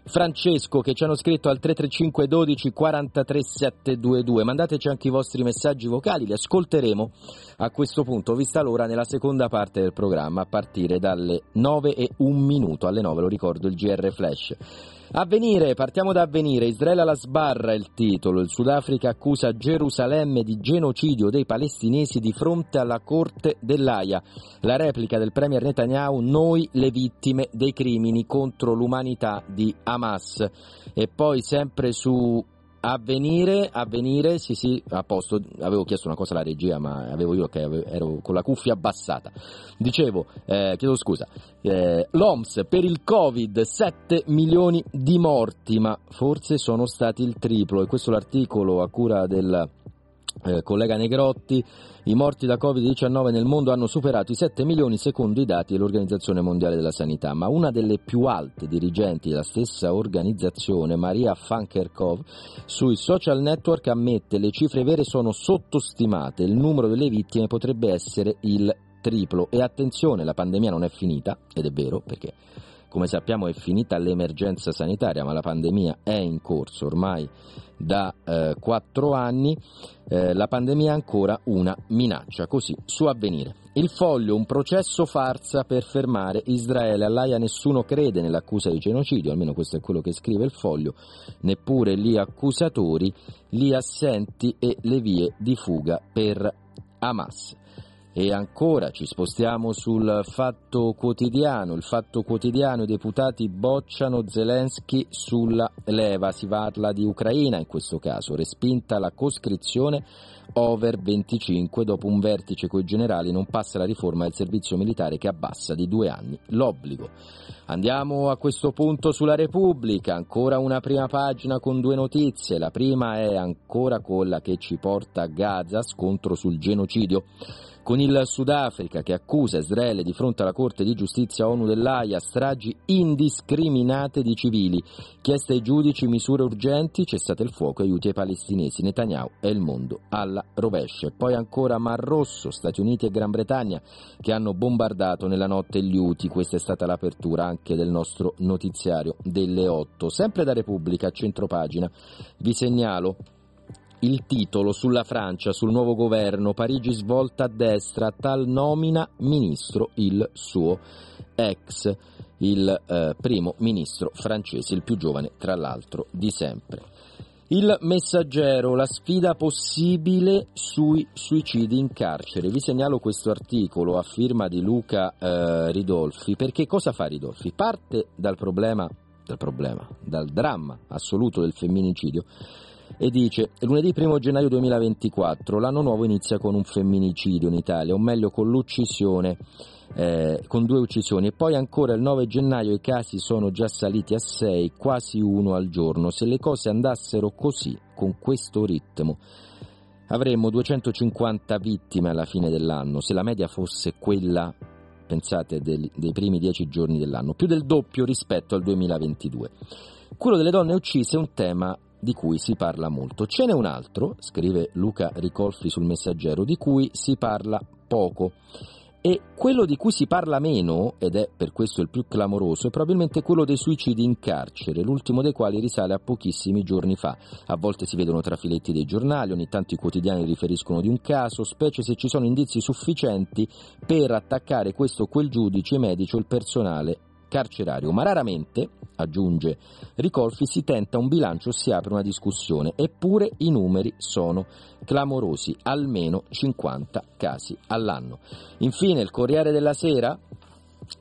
S1: Francesco che ci hanno scritto al 335 12 43 722. Mandateci anche i vostri messaggi vocali, li ascolteremo a questo punto, vista l'ora, nella seconda parte del programma a partire dalle 9 e un minuto. Alle 9 lo ricordo il GR Flash. Avvenire, partiamo da Avvenire, Israele alla sbarra il titolo, il Sudafrica accusa Gerusalemme di genocidio dei palestinesi di fronte alla Corte dell'AIA. La replica del Premier Netanyahu, noi le vittime dei crimini contro l'umanità di Hamas. E poi sempre su Avvenire, avvenire, sì sì, a posto, avevo chiesto una cosa alla regia ma avevo io che avevo- ero con la cuffia abbassata. Dicevo, eh, chiedo scusa, eh, l'OMS per il Covid 7 milioni di morti, ma forse sono stati il triplo e questo l'articolo a cura del eh, collega Negrotti, i morti da Covid-19 nel mondo hanno superato i 7 milioni secondo i dati dell'Organizzazione Mondiale della Sanità, ma una delle più alte dirigenti della stessa organizzazione, Maria Fankerkov, sui social network ammette le cifre vere sono sottostimate, il numero delle vittime potrebbe essere il triplo. E attenzione, la pandemia non è finita, ed è vero perché come sappiamo è finita l'emergenza sanitaria, ma la pandemia è in corso ormai da eh, quattro anni, eh, la pandemia è ancora una minaccia, così su avvenire. Il foglio, un processo farsa per fermare Israele, all'AIA nessuno crede nell'accusa di genocidio, almeno questo è quello che scrive il foglio, neppure gli accusatori, gli assenti e le vie di fuga per Hamas. E ancora ci spostiamo sul fatto quotidiano. Il fatto quotidiano, i deputati bocciano Zelensky sulla leva. Si parla di Ucraina in questo caso. Respinta la coscrizione over 25 dopo un vertice coi generali. Non passa la riforma del servizio militare che abbassa di due anni l'obbligo. Andiamo a questo punto sulla Repubblica. Ancora una prima pagina con due notizie. La prima è ancora quella che ci porta a Gaza, scontro sul genocidio con il Sudafrica che accusa Israele di fronte alla Corte di Giustizia ONU dell'AIA stragi indiscriminate di civili, chieste ai giudici misure urgenti, cessate il fuoco, aiuti ai palestinesi, Netanyahu e il mondo alla rovescia. E poi ancora Mar Rosso, Stati Uniti e Gran Bretagna che hanno bombardato nella notte gli UTI, questa è stata l'apertura anche del nostro notiziario delle 8. Sempre da Repubblica, a centropagina, vi segnalo il titolo sulla Francia, sul nuovo governo, Parigi svolta a destra, tal nomina ministro il suo ex, il eh, primo ministro francese, il più giovane tra l'altro di sempre. Il messaggero, la sfida possibile sui suicidi in carcere. Vi segnalo questo articolo a firma di Luca eh, Ridolfi, perché cosa fa Ridolfi? Parte dal problema, dal problema, dal dramma assoluto del femminicidio e dice lunedì 1 gennaio 2024 l'anno nuovo inizia con un femminicidio in Italia, o meglio con l'uccisione, eh, con due uccisioni e poi ancora il 9 gennaio i casi sono già saliti a 6, quasi uno al giorno. Se le cose andassero così, con questo ritmo, avremmo 250 vittime alla fine dell'anno, se la media fosse quella pensate dei, dei primi dieci giorni dell'anno, più del doppio rispetto al 2022. Quello delle donne uccise è un tema di cui si parla molto. Ce n'è un altro, scrive Luca Ricolfi sul Messaggero, di cui si parla poco. E quello di cui si parla meno, ed è per questo il più clamoroso, è probabilmente quello dei suicidi in carcere, l'ultimo dei quali risale a pochissimi giorni fa. A volte si vedono trafiletti dei giornali, ogni tanto i quotidiani riferiscono di un caso, specie se ci sono indizi sufficienti per attaccare questo o quel giudice, medici o il personale carcerario, ma raramente, aggiunge Ricolfi, si tenta un bilancio o si apre una discussione, eppure i numeri sono clamorosi, almeno 50 casi all'anno. Infine il Corriere della Sera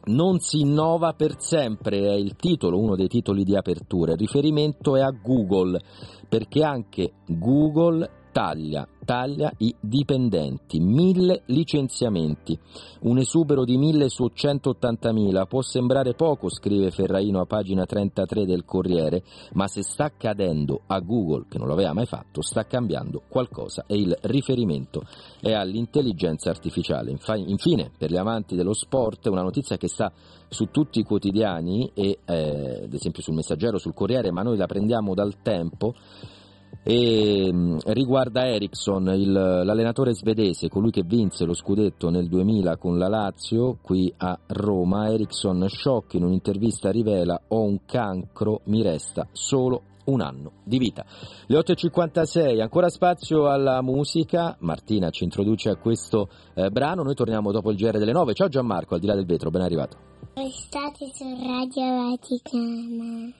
S1: non si innova per sempre è il titolo, uno dei titoli di apertura. Il riferimento è a Google, perché anche Google taglia, taglia i dipendenti, mille licenziamenti, un esubero di mille su 180.000 può sembrare poco, scrive Ferraino a pagina 33 del Corriere, ma se sta accadendo a Google, che non l'aveva mai fatto, sta cambiando qualcosa. E il riferimento. È all'intelligenza artificiale. Infine, per gli amanti dello sport, una notizia che sta su tutti i quotidiani e eh, ad esempio sul Messaggero, sul Corriere, ma noi la prendiamo dal tempo, e riguarda Eriksson, il, l'allenatore svedese, colui che vinse lo scudetto nel 2000 con la Lazio qui a Roma. Eriksson shock in un'intervista rivela ho un cancro, mi resta solo un anno di vita. Le 8.56, ancora spazio alla musica, Martina ci introduce a questo eh, brano, noi torniamo dopo il GR delle 9. Ciao Gianmarco, al di là del vetro, ben arrivato.
S7: Restate su Radio Vaticana.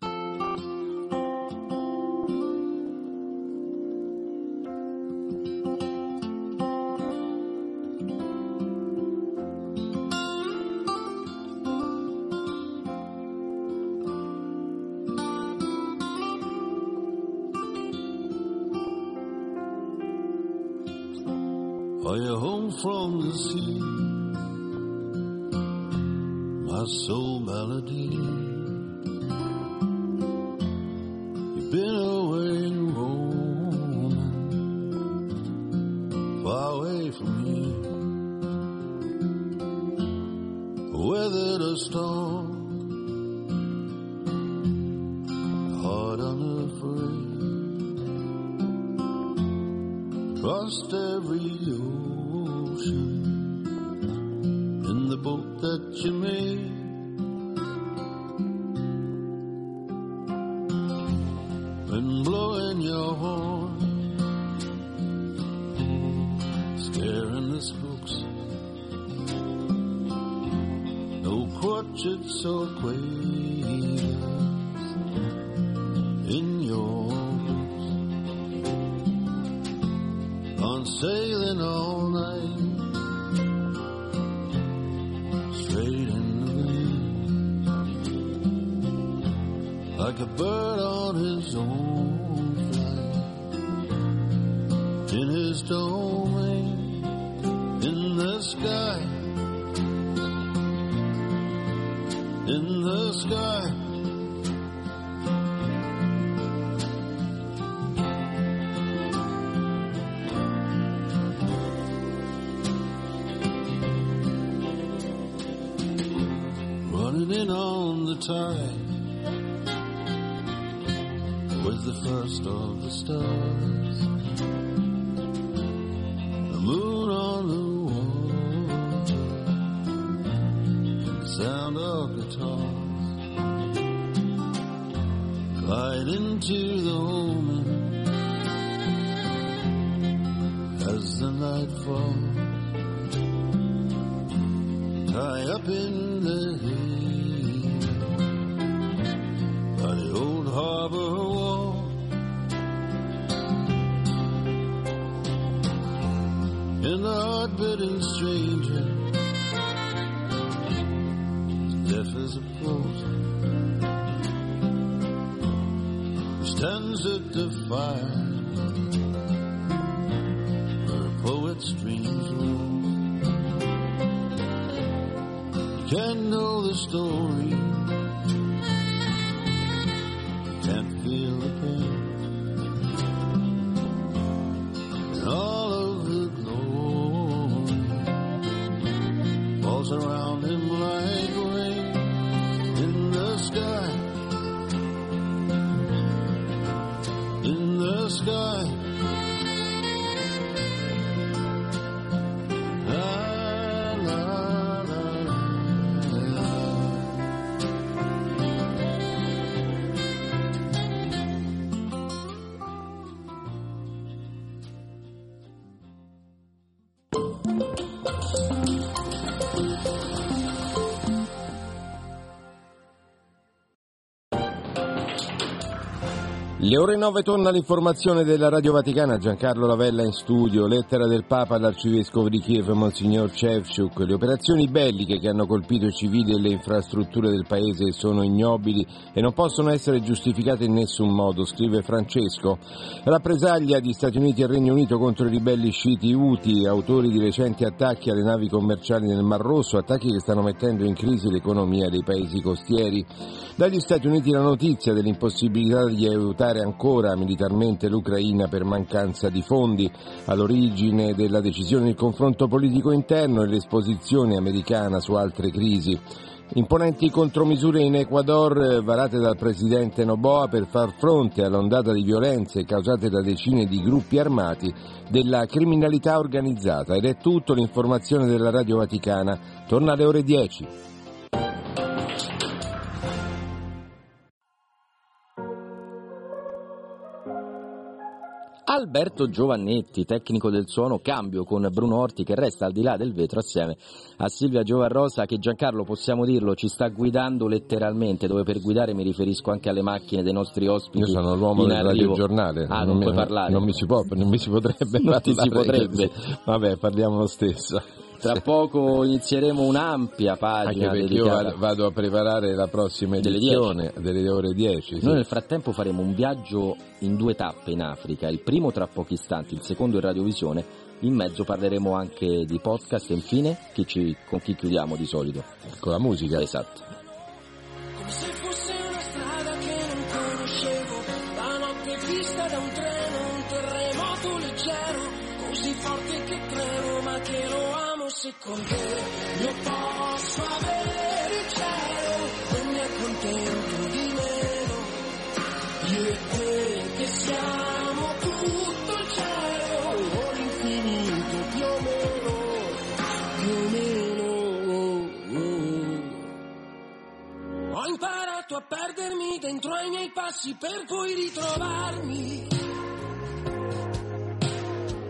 S8: Sea? My soul melody. Tie up in the haze by the old harbor wall. And the hard-bitten stranger, deaf as a post, stands at the fire where a poet's dreams. Can't know the story.
S2: Ore 9 torna l'informazione della Radio Vaticana, Giancarlo Lavella in studio, lettera del Papa all'Arcivescovo di Kiev, Monsignor Shevchuk. Le operazioni belliche che hanno colpito i civili e le infrastrutture del paese sono ignobili e non possono essere giustificate in nessun modo, scrive Francesco. Rappresaglia di Stati Uniti e Regno Unito contro i ribelli sciiti Houthi, autori di recenti attacchi alle navi commerciali nel Mar Rosso, attacchi che stanno mettendo in crisi l'economia dei paesi costieri. Dagli Stati Uniti la notizia dell'impossibilità di aiutare ancora militarmente l'Ucraina per mancanza di fondi, all'origine della decisione il confronto politico interno e l'esposizione americana su altre crisi. Imponenti contromisure in Ecuador varate dal presidente Noboa per far fronte all'ondata di violenze causate da decine di gruppi armati della criminalità organizzata. Ed è tutto l'informazione della Radio Vaticana. Torna alle ore 10.
S1: Alberto Giovannetti, tecnico del suono, cambio con Bruno Orti che resta al di là del vetro assieme a Silvia Giovarrosa che Giancarlo possiamo dirlo ci sta guidando letteralmente, dove per guidare mi riferisco anche alle macchine dei nostri ospiti.
S2: Io sono l'uomo del radiogiornale.
S1: Ah, non,
S2: mi,
S1: puoi parlare.
S2: Non mi si, può, non mi si potrebbe [laughs]
S1: Non ti si
S2: parlare.
S1: potrebbe.
S2: Vabbè, parliamo lo stesso.
S1: Tra poco inizieremo un'ampia
S2: Anche
S1: pagina
S2: perché io
S1: dedicata.
S2: vado, vado a preparare la prossima
S1: Delle
S2: edizione delle ore 10. sì.
S1: Noi nel frattempo faremo un viaggio in due tappe in Africa, il primo tra pochi istanti, il secondo in radiovisione, in mezzo parleremo anche di podcast e infine chi ci- con chi chiudiamo di solito.
S2: Con la musica.
S1: Esatto.
S3: fossi con te io posso avere il cielo e mi accontento di meno. Io e te che siamo tutto il cielo o l'infinito più o meno più o meno.
S9: Ho imparato a perdermi dentro ai miei passi per poi ritrovarmi.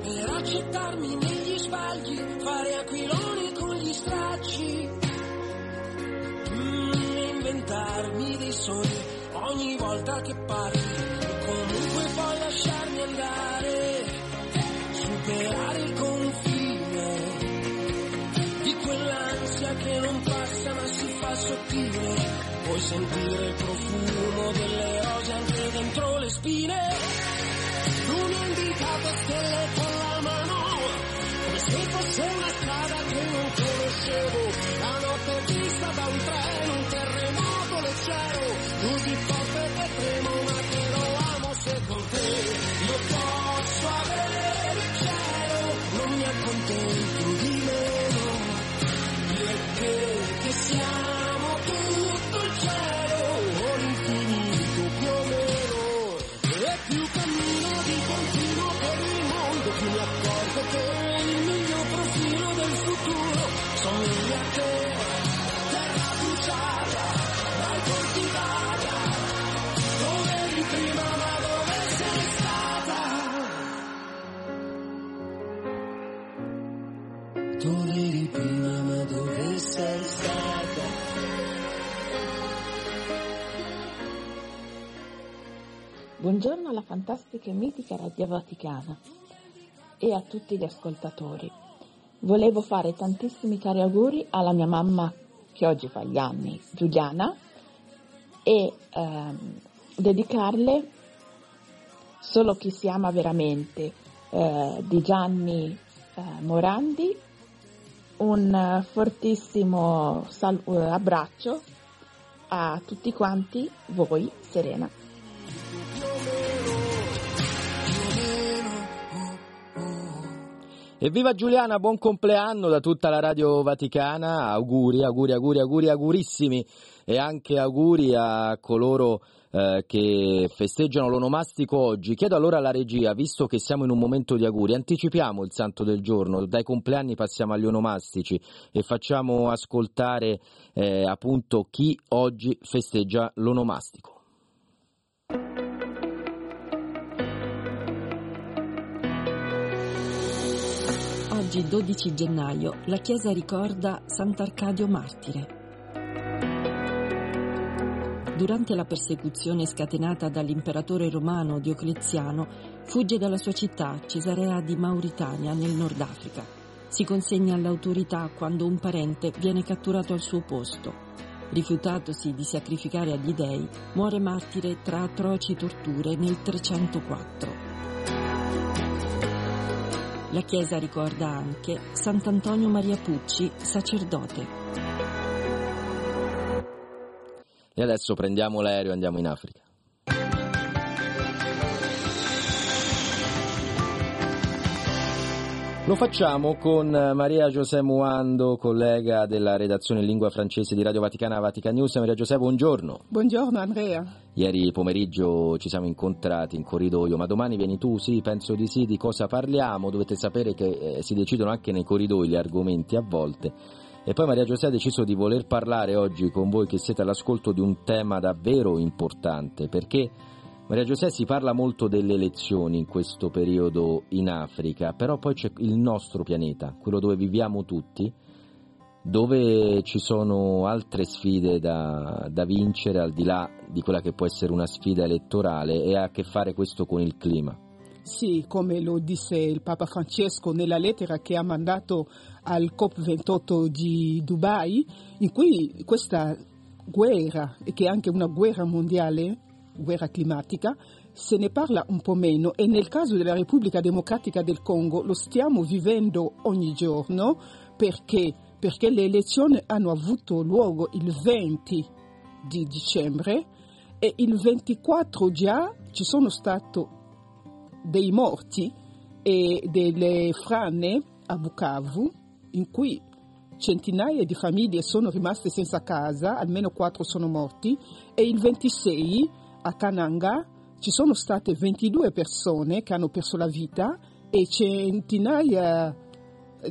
S9: Per accettarmi meglio sbagli, fare aquiloni con gli stracci. Mm, inventarmi dei sogni ogni volta che parli. E comunque poi lasciarmi andare, superare il confine di quell'ansia che non passa ma si fa sottile. Puoi sentire il profumo delle rose anche dentro le spine. Hai indicato stelle se fosse una strada che non conoscevo. La notte vista da un treno, un terremoto leggero, così forte che tremo, ma che lo amo se con te io posso avere il cielo, non mi accontento di meno. E
S10: Buongiorno alla fantastica e mitica Radio Vaticana e a tutti gli ascoltatori. Volevo fare tantissimi cari auguri alla mia mamma che oggi fa gli anni, Giuliana, e ehm, dedicarle solo chi si ama veramente eh, di Gianni eh, Morandi un fortissimo sal- eh, abbraccio a tutti quanti voi, Serena.
S1: Evviva Giuliana, buon compleanno da tutta la Radio Vaticana, auguri, auguri, auguri, auguri, augurissimi e anche auguri a coloro eh, che festeggiano l'onomastico oggi. Chiedo allora alla regia, visto che siamo in un momento di auguri, anticipiamo il santo del giorno, dai compleanni passiamo agli onomastici e facciamo ascoltare eh, appunto chi oggi festeggia l'onomastico.
S11: Oggi 12 gennaio la Chiesa ricorda Sant'Arcadio Martire. Durante la persecuzione scatenata dall'imperatore romano Diocleziano, fugge dalla sua città, Cesarea di Mauritania, nel Nord Africa. Si consegna alle autorità quando un parente viene catturato al suo posto. Rifiutatosi di sacrificare agli dei, muore martire tra atroci torture nel 304. La Chiesa ricorda anche Sant'Antonio Maria Pucci, sacerdote.
S1: E adesso prendiamo l'aereo e andiamo in Africa. Lo facciamo con Maria José Muando, collega della redazione in lingua francese di Radio Vaticana Vatican News. Maria José, buongiorno.
S12: Buongiorno Andrea.
S1: Ieri pomeriggio ci siamo incontrati in corridoio, ma domani vieni tu? Sì, penso di sì. Di cosa parliamo? Dovete sapere che eh, si decidono anche nei corridoi gli argomenti a volte. E poi Maria Giuseppe ha deciso di voler parlare oggi con voi che siete all'ascolto di un tema davvero importante, perché Maria Giuseppe si parla molto delle elezioni in questo periodo in Africa, però poi c'è il nostro pianeta, quello dove viviamo tutti, dove ci sono altre sfide da, da vincere al di là di quella che può essere una sfida elettorale e ha a che fare questo con il clima.
S12: Sì, come lo disse il Papa Francesco nella lettera che ha mandato al COP28 di Dubai, in cui questa guerra, che è anche una guerra mondiale, guerra climatica, se ne parla un po' meno. E nel caso della Repubblica Democratica del Congo lo stiamo vivendo ogni giorno perché, perché le elezioni hanno avuto luogo il 20 di dicembre e il 24 già ci sono stati dei morti e delle frane a Bukavu in cui centinaia di famiglie sono rimaste senza casa, almeno quattro sono morti e il 26 a Kananga ci sono state 22 persone che hanno perso la vita e centinaia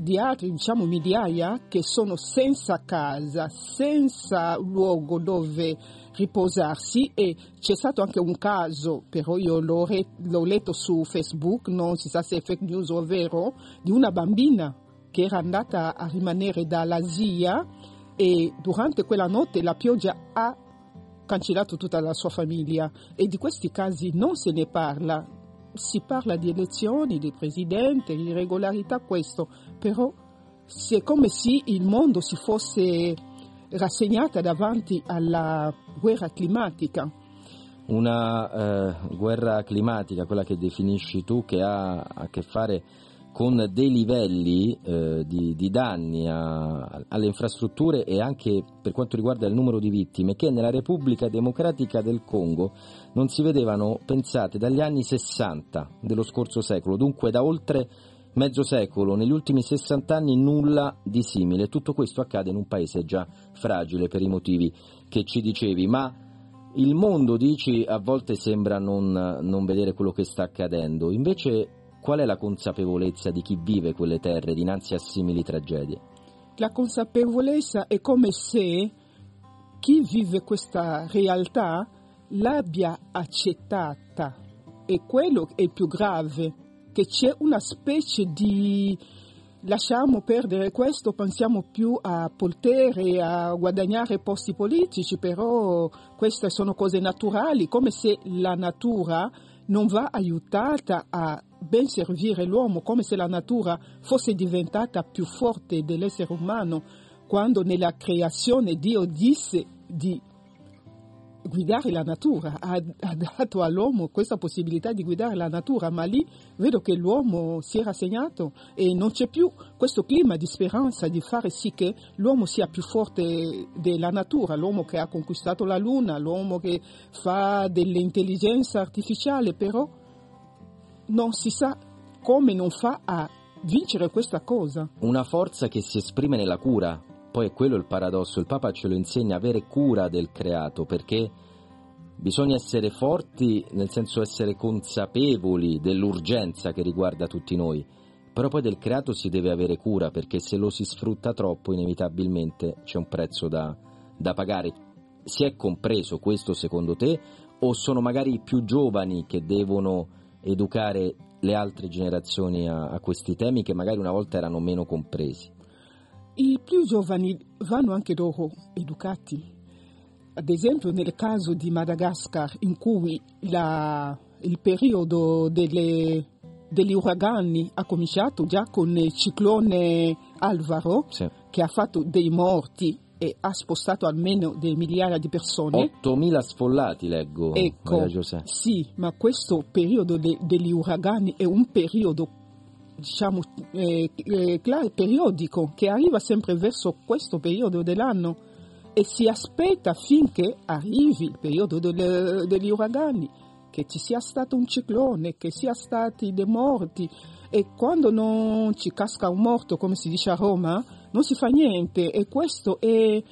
S12: di altri, diciamo migliaia, che sono senza casa, senza luogo dove riposarsi. E c'è stato anche un caso, però io l'ho, re- l'ho letto su Facebook, non si sa se è fake news o vero, di una bambina che era andata a rimanere dalla zia e durante quella notte la pioggia ha cancellato tutta la sua famiglia e di questi casi non se ne parla. Si parla di elezioni, di presidente, di irregolarità, questo, però è come se il mondo si fosse rassegnata davanti alla guerra climatica.
S1: Una eh, guerra climatica, quella che definisci tu, che ha a che fare con dei livelli eh, di, di, danni a, alle infrastrutture e anche per quanto riguarda il numero di vittime che nella Repubblica Democratica del Congo non si vedevano pensate dagli anni 60 dello scorso secolo, dunque da oltre mezzo secolo, negli ultimi 60 anni nulla di simile. Tutto questo accade in un paese già fragile per i motivi che ci dicevi, ma il mondo, dici, a volte sembra non, non vedere quello che sta accadendo. Invece Qual è la consapevolezza di chi vive quelle terre dinanzi a simili tragedie?
S12: La consapevolezza è come se chi vive questa realtà l'abbia accettata e quello è il più grave, che c'è una specie di lasciamo perdere questo, pensiamo più a potere, a guadagnare posti politici, però queste sono cose naturali, come se la natura non va aiutata a ben servire l'uomo, come se la natura fosse diventata più forte dell'essere umano, quando nella creazione Dio disse di guidare la natura, ha, ha, dato all'uomo questa possibilità di guidare la natura, ma lì vedo che l'uomo si è rassegnato e non c'è più questo clima di speranza di fare sì che l'uomo sia più forte della natura, l'uomo che ha conquistato la luna, l'uomo che fa dell'intelligenza artificiale, però non si sa come non fa a vincere questa cosa.
S1: Una forza che si esprime nella cura, poi è quello il paradosso, il Papa ce lo insegna, avere cura del creato, perché bisogna essere forti nel senso essere consapevoli dell'urgenza che riguarda tutti noi, però poi del creato si deve avere cura, perché se lo si sfrutta troppo inevitabilmente c'è un prezzo da, da pagare. Si è compreso questo secondo te o sono magari i più giovani che devono educare le altre generazioni a, a questi temi che magari una volta erano meno compresi?
S12: I più giovani vanno anche loro educati. Ad esempio nel caso di Madagascar in cui la, il periodo delle, degli uragani ha cominciato già con il ciclone Alvaro
S1: sì.
S12: che ha fatto dei morti e ha spostato almeno delle migliaia di persone.
S1: 8.000 sfollati, leggo.
S12: Ecco, sì, ma questo periodo de, degli uragani è un periodo, diciamo, eh, eh, periodico che arriva sempre verso questo periodo dell'anno e si aspetta finché arrivi il periodo delle, degli uragani, che ci sia stato un ciclone, che sia stati dei morti e quando non ci casca un morto, come si dice a Roma, non si fa niente e questo è...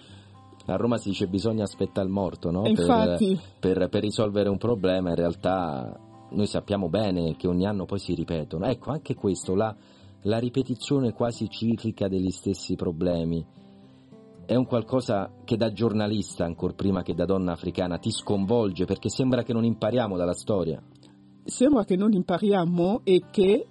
S1: A Roma si dice bisogna aspettare il morto, no?
S12: Infatti...
S1: Per, per, per, risolvere un problema in realtà noi sappiamo bene che ogni anno poi si ripetono. Ecco, anche questo, la, la ripetizione quasi ciclica degli stessi problemi, è un qualcosa che da giornalista, ancora prima che da donna africana, ti sconvolge perché sembra che non impariamo dalla storia.
S12: Sembra che non impariamo e che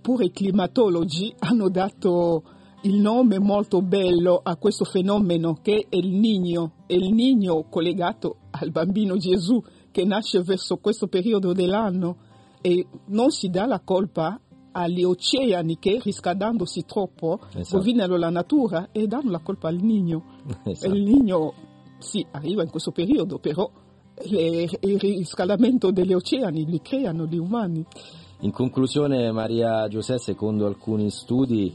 S12: pure i climatologi [laughs] hanno dato il nome molto bello a questo fenomeno che è il Nino, è il Nino collegato al bambino Gesù che nasce verso questo periodo dell'anno e non si dà la colpa agli oceani che riscaldandosi troppo
S1: esatto.
S12: rovinano la natura e danno la colpa al Nino.
S1: Esatto.
S12: Il Nino sì, arriva in questo periodo, però le, il riscaldamento degli oceani li creano gli umani.
S1: In conclusione, Maria Giuseppe, secondo alcuni studi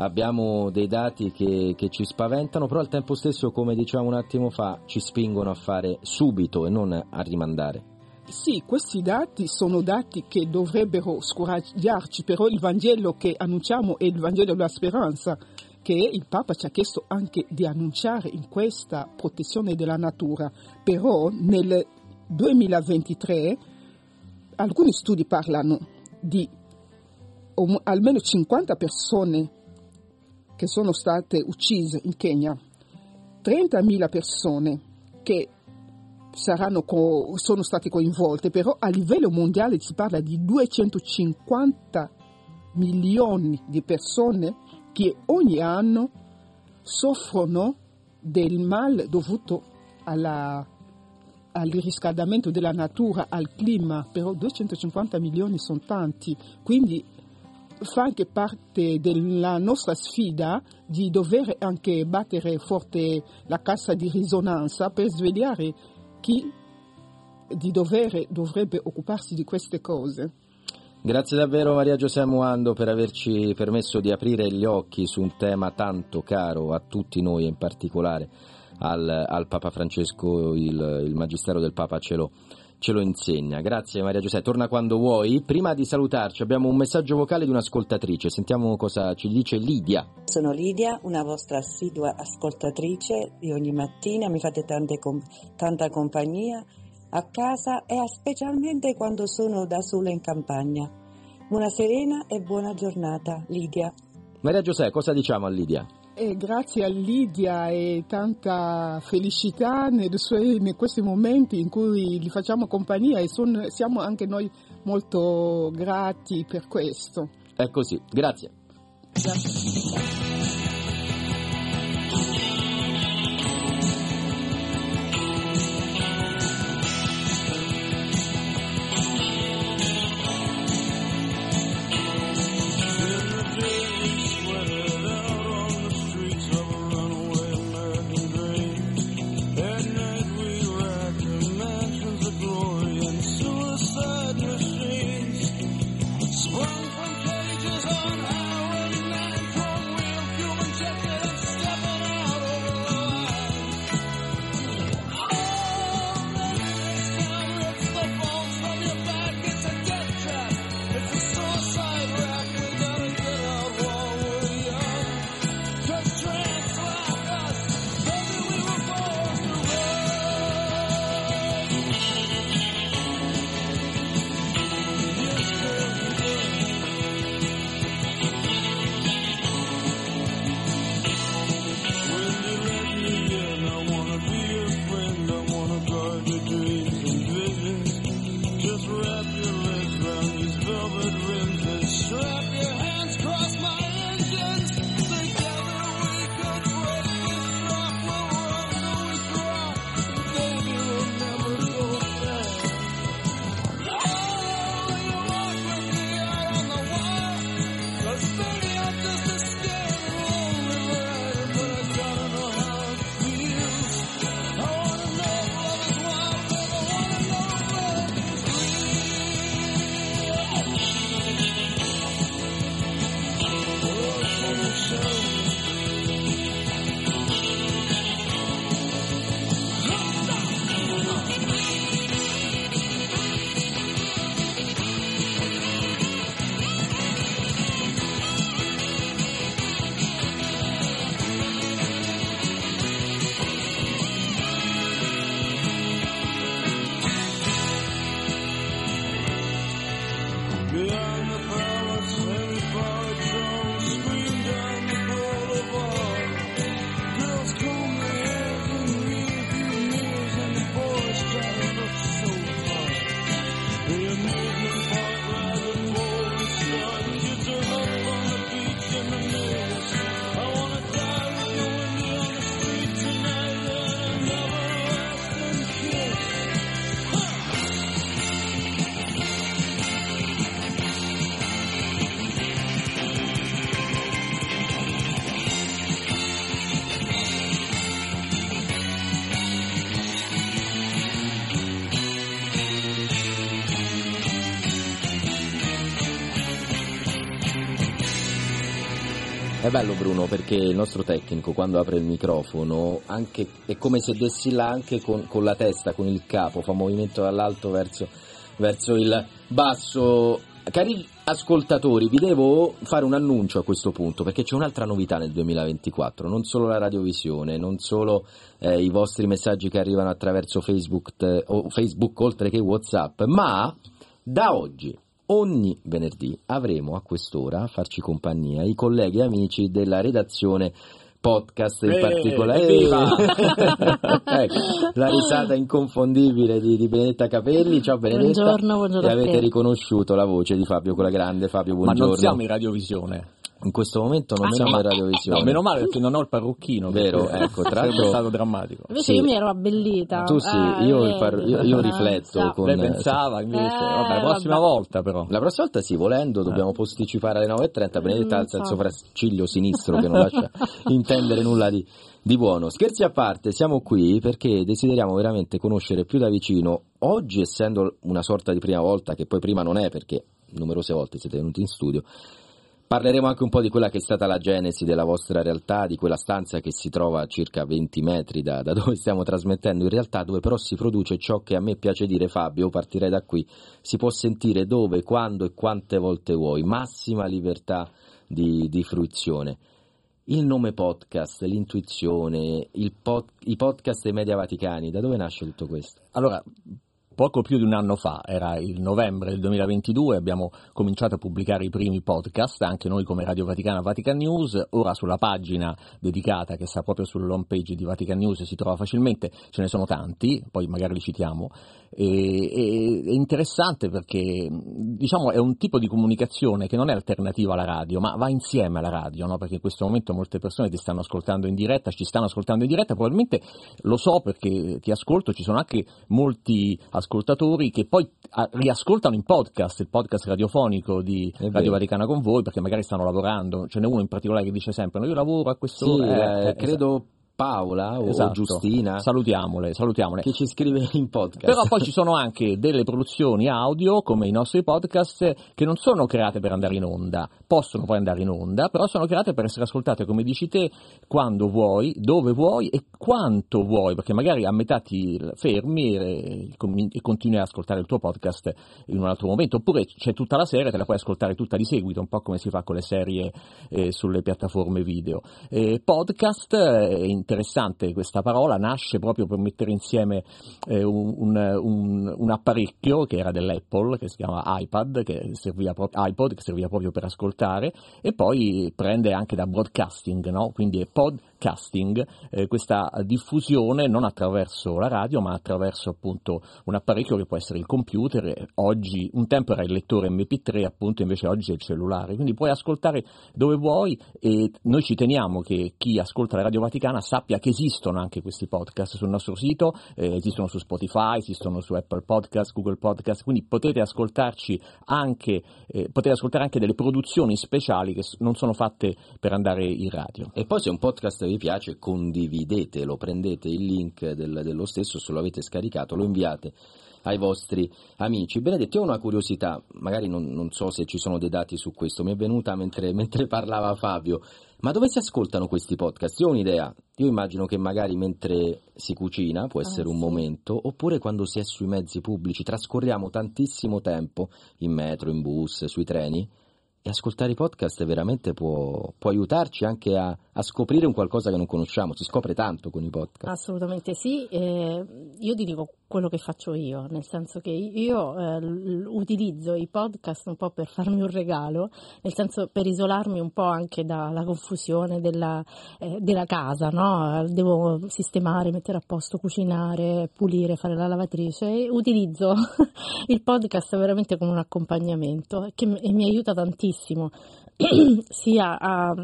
S1: abbiamo dei dati che, che, ci spaventano, però al tempo stesso, come diciamo un attimo fa, ci spingono a fare subito e non a rimandare.
S12: Sì, questi dati sono dati che dovrebbero scoraggiarci, però il Vangelo che annunciamo è il Vangelo della speranza, che il Papa ci ha chiesto anche di annunciare in questa protezione della natura. Però nel 2023 alcuni studi parlano di almeno 50 persone
S13: che sono state uccise in Kenya, 30.000 persone che saranno co- sono state coinvolte, però a livello mondiale si parla di 250 milioni di persone che ogni anno soffrono del mal dovuto alla, al riscaldamento della natura, al clima, però 250 milioni sono tanti, quindi fa anche parte della nostra sfida di dover anche battere forte la cassa di risonanza per svegliare chi di dovere dovrebbe occuparsi di queste cose.
S1: Grazie davvero Maria Giuseppe Muando per averci permesso di aprire gli occhi su un tema tanto caro a tutti noi in particolare al, al Papa Francesco, il, il, Magistero del Papa ce lo, ce lo insegna. Grazie Maria Giuseppe, torna quando vuoi. Prima di salutarci abbiamo un messaggio vocale di un'ascoltatrice, sentiamo cosa ci dice Lidia.
S14: Sono Lidia, una vostra assidua ascoltatrice di ogni mattina, mi fate tante, tanta compagnia a casa e specialmente quando sono da sola in campagna. Buona serena e buona giornata, Lidia.
S1: Maria Giuseppe, cosa diciamo a Lidia?
S13: E grazie a Lidia e tanta felicità in questi momenti in cui gli facciamo compagnia e son, siamo anche noi molto grati per questo.
S1: È così, grazie.
S13: Grazie.
S1: Bello Bruno perché il nostro tecnico quando apre il microfono anche, è come se dessi là anche con, con, la testa, con il capo, fa movimento dall'alto verso, verso il basso. Cari ascoltatori, vi devo fare un annuncio a questo punto perché c'è un'altra novità nel 2024, non solo la radiovisione, non solo eh, i vostri messaggi che arrivano attraverso Facebook, te, o Facebook oltre che Whatsapp, ma da oggi ogni venerdì avremo a quest'ora a farci compagnia i colleghi e amici della redazione podcast in
S15: Eh,
S1: particolare
S15: evviva! [laughs]
S1: Ecco, la risata inconfondibile di, di Benedetta Capelli ciao Benedetta
S16: Buongiorno, buongiorno
S1: e avete
S16: te.
S1: riconosciuto la voce di Fabio quella grande Fabio
S15: Ma
S1: buongiorno
S15: non siamo in radiovisione.
S1: In questo momento non
S15: Ah,
S1: siamo
S15: no,
S1: in
S15: ma-
S1: radiovisione
S15: No, meno male perché non ho il parrucchino.
S1: Vero,
S15: perché
S1: ecco, tra
S15: sarebbe
S1: l'altro-
S15: stato drammatico.
S16: Invece
S1: Sì.
S16: io mi ero abbellita.
S1: tu sì
S16: Ah,
S1: io,
S16: vedi?
S1: il par- io- io rifletto con
S15: Lei pensava invece,
S16: Eh,
S15: vabbè, la prossima
S16: vabbè.
S15: volta però.
S1: La prossima volta sì, volendo dobbiamo posticipare alle 9.30, Benedetta alza il
S16: so.
S1: sopracciglio sinistro che non lascia [laughs] intendere nulla di, di buono. Scherzi a parte, siamo qui perché desideriamo veramente conoscere più da vicino, oggi essendo una sorta di prima volta, che poi prima non è perché numerose volte siete venuti in studio, Parleremo anche un po' di quella che è stata la genesi della vostra realtà, di quella stanza che si trova a circa 20 metri da, da dove stiamo trasmettendo, in realtà dove però si produce ciò che a me piace dire Fabio, partirei da qui, si può sentire dove, quando e quante volte vuoi, massima libertà di, di fruizione. Il nome podcast, l'intuizione, pod- i podcast dei media vaticani, da dove nasce tutto questo?
S15: Allora, poco più di un anno fa, era il novembre del 2022, abbiamo cominciato a pubblicare i primi podcast, anche noi come Radio Vaticana Vatican News, ora sulla pagina dedicata che sta proprio sull'home page di Vatican News si trova facilmente, ce ne sono tanti, poi magari li citiamo, e, è interessante perché diciamo è un tipo di comunicazione che non è alternativa alla radio, ma va insieme alla radio, no? perché in questo momento molte persone ti stanno ascoltando in diretta, ci stanno ascoltando in diretta, probabilmente lo so perché ti ascolto, ci sono anche molti ascoltatori che poi ah, riascoltano in podcast, il podcast radiofonico di. Radio Vaticana con voi, perché magari stanno lavorando, ce n'è uno in particolare che dice sempre, no, io lavoro a quest'ora,
S1: Sì,
S15: eh,
S1: eh, credo Paola o
S15: esatto.
S1: Giustina
S15: salutiamole, salutiamole.
S1: che ci scrive in podcast.
S15: Però poi ci sono anche delle produzioni audio, come i nostri podcast, che non sono create per andare in onda, possono poi andare in onda, però sono create per essere ascoltate, come dici te, quando vuoi, dove vuoi e quanto vuoi, perché magari a metà ti fermi e, e continui ad ascoltare il tuo podcast in un altro momento, oppure c'è tutta la serie, te la puoi ascoltare tutta di seguito, un po' come si fa con le serie eh, sulle piattaforme video. Eh, podcast eh, è interessante questa parola, nasce proprio per mettere insieme eh, un, un- un- apparecchio che era dell'Apple, che si chiama iPad, che serviva pro- iPod, che serviva proprio per ascoltare, e poi prende anche da broadcasting, no? quindi è podcasting, eh, questa diffusione non attraverso la radio, ma attraverso appunto un apparecchio che può essere il computer, oggi, un tempo era il lettore MP3, appunto invece oggi è il cellulare, quindi puoi ascoltare dove vuoi e noi ci teniamo che chi ascolta la Radio Vaticana sappia che esistono anche questi podcast sul nostro sito, eh, esistono su Spotify, esistono su Apple Podcast, Google Podcast, quindi potete ascoltarci anche, eh, potete ascoltare anche delle produzioni speciali che non sono fatte per andare in radio.
S1: E poi se un podcast vi piace condividetelo, prendete il link del- dello stesso, se lo avete scaricato lo inviate ai vostri amici. Benedetto, io ho una curiosità, magari non, non so se ci sono dei dati su questo, mi è venuta mentre, mentre parlava Fabio, ma dove si ascoltano questi podcast? Io ho un'idea, io immagino che magari mentre si cucina può essere un momento, oppure quando si è sui mezzi pubblici, trascorriamo tantissimo tempo in metro, in bus, sui treni, e ascoltare i podcast veramente può, può aiutarci anche a, a scoprire un qualcosa che non conosciamo, si scopre tanto con i podcast.
S16: Assolutamente sì, eh, io ti dico quello che faccio io, nel senso che io eh, utilizzo i podcast un po' per farmi un regalo, nel senso per isolarmi un po' anche dalla confusione della, eh, della casa, no? Devo sistemare, mettere a posto, cucinare, pulire, fare la lavatrice utilizzo [laughs] il podcast veramente come un accompagnamento che e mi aiuta tantissimo [clears throat] sia a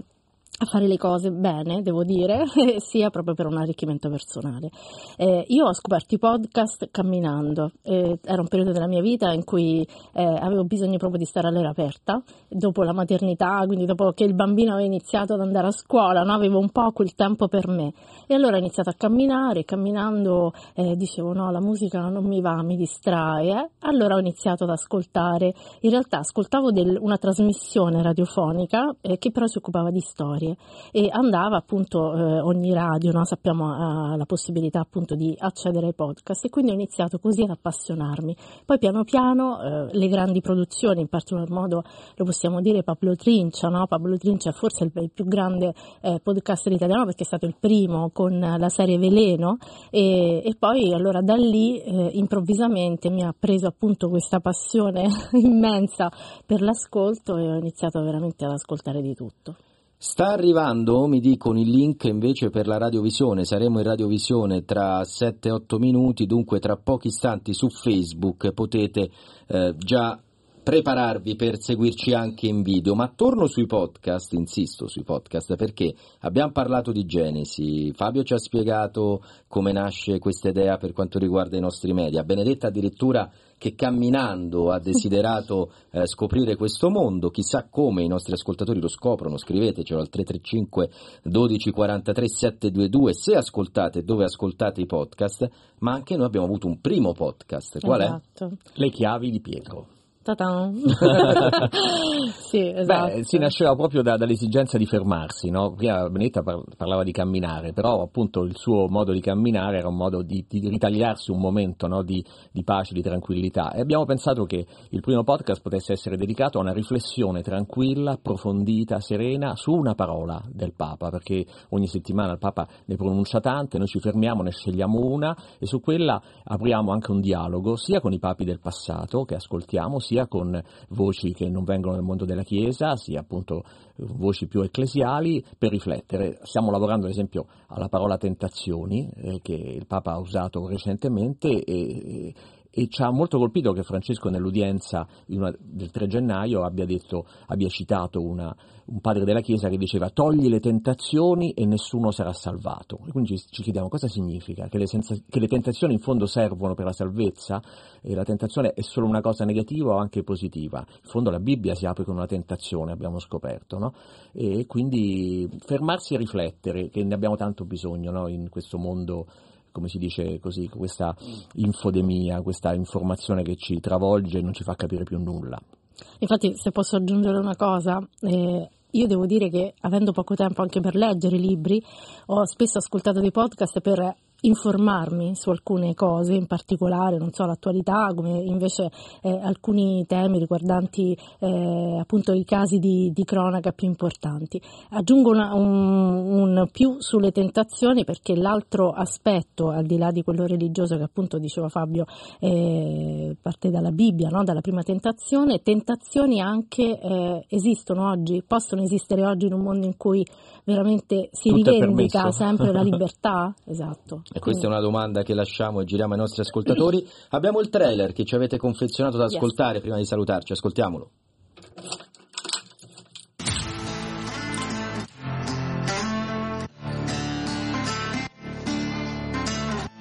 S16: a fare le cose bene, devo dire, [laughs] sia proprio per un arricchimento personale. Eh, io ho scoperto i podcast camminando, eh, era un periodo della mia vita in cui eh, avevo bisogno proprio di stare all'aria aperta, dopo la maternità, quindi dopo che il bambino aveva iniziato ad andare a scuola, no? avevo un po' quel tempo per me. E allora ho iniziato a camminare, camminando eh, dicevo no, la musica non mi va, mi distrae, allora ho iniziato ad ascoltare, in realtà ascoltavo del- una trasmissione radiofonica eh, che però si occupava di storia serie e andava appunto eh, ogni radio, no? sappiamo ha la possibilità appunto di accedere ai podcast e quindi ho iniziato così ad appassionarmi. Poi piano piano eh, le grandi produzioni, in particolar modo lo possiamo dire Pablo Trincia, no? Pablo Trincia è forse il, il più grande eh, podcaster italiano perché è stato il primo con la serie Veleno e, e poi allora da lì eh, improvvisamente mi ha preso appunto questa passione [laughs] immensa per l'ascolto e ho iniziato veramente ad ascoltare di tutto.
S1: Sta arrivando, mi dicono, il link invece per la radiovisione, saremo in radiovisione tra 7-8 minuti, dunque tra pochi istanti su Facebook. Potete eh, già prepararvi per seguirci anche in video, ma torno sui podcast, insisto sui podcast perché abbiamo parlato di Genesi, Fabio ci ha spiegato come nasce questa idea per quanto riguarda i nostri media, Benedetta addirittura che camminando ha desiderato eh, scoprire questo mondo, chissà come i nostri ascoltatori lo scoprono, scrivetecelo al 335 12 43 722 se ascoltate dove ascoltate i podcast, ma anche noi abbiamo avuto un primo podcast, qual
S16: esatto.
S1: è?
S15: Le chiavi di Pietro. [laughs]
S16: sì, esatto.
S15: Beh, si nasceva proprio da, dall'esigenza di fermarsi, no? Prima Benetta par- parlava di camminare, però appunto il suo modo di camminare era un modo di, di ritagliarsi un momento no? di, di, pace, di tranquillità e abbiamo pensato che il primo podcast potesse essere dedicato a una riflessione tranquilla, approfondita, serena su una parola del Papa, perché ogni settimana il Papa ne pronuncia tante, noi ci fermiamo, ne scegliamo una e su quella apriamo anche un dialogo sia con i papi del passato che ascoltiamo, sia con voci che non vengono dal mondo della Chiesa, sia appunto voci più ecclesiali, per riflettere. Stiamo lavorando ad esempio alla parola tentazioni, eh, che il Papa ha usato recentemente e, e ci ha molto colpito che Francesco nell'udienza una, del 3 gennaio abbia, detto, abbia citato una, un padre della Chiesa che diceva togli le tentazioni e nessuno sarà salvato. E quindi ci, ci chiediamo cosa significa, che le, senza, che le, tentazioni in fondo servono per la salvezza e la tentazione è solo una cosa negativa o anche positiva. In fondo la Bibbia si apre con una tentazione, abbiamo scoperto, no? e quindi fermarsi e riflettere, che ne abbiamo tanto bisogno no? in questo mondo come si dice così, questa infodemia, questa informazione che ci travolge e non ci fa capire più nulla.
S16: Infatti, se posso aggiungere una cosa, eh, io devo dire che avendo poco tempo anche per leggere libri, ho spesso ascoltato dei podcast per informarmi su alcune cose, in particolare, non so, l'attualità, come invece eh, alcuni temi riguardanti eh, appunto i casi di, di, cronaca più importanti. Aggiungo una, un, un, più sulle tentazioni perché l'altro aspetto, al di là di quello religioso che appunto diceva Fabio, eh, parte dalla Bibbia, no? dalla prima tentazione, tentazioni anche eh, esistono oggi, possono esistere oggi in un mondo in cui veramente si
S15: Tutto
S16: rivendica sempre la [laughs] libertà? Esatto.
S1: E questa è una domanda che lasciamo e giriamo ai nostri ascoltatori. Abbiamo il trailer che ci avete confezionato da ascoltare yes. prima di salutarci, ascoltiamolo.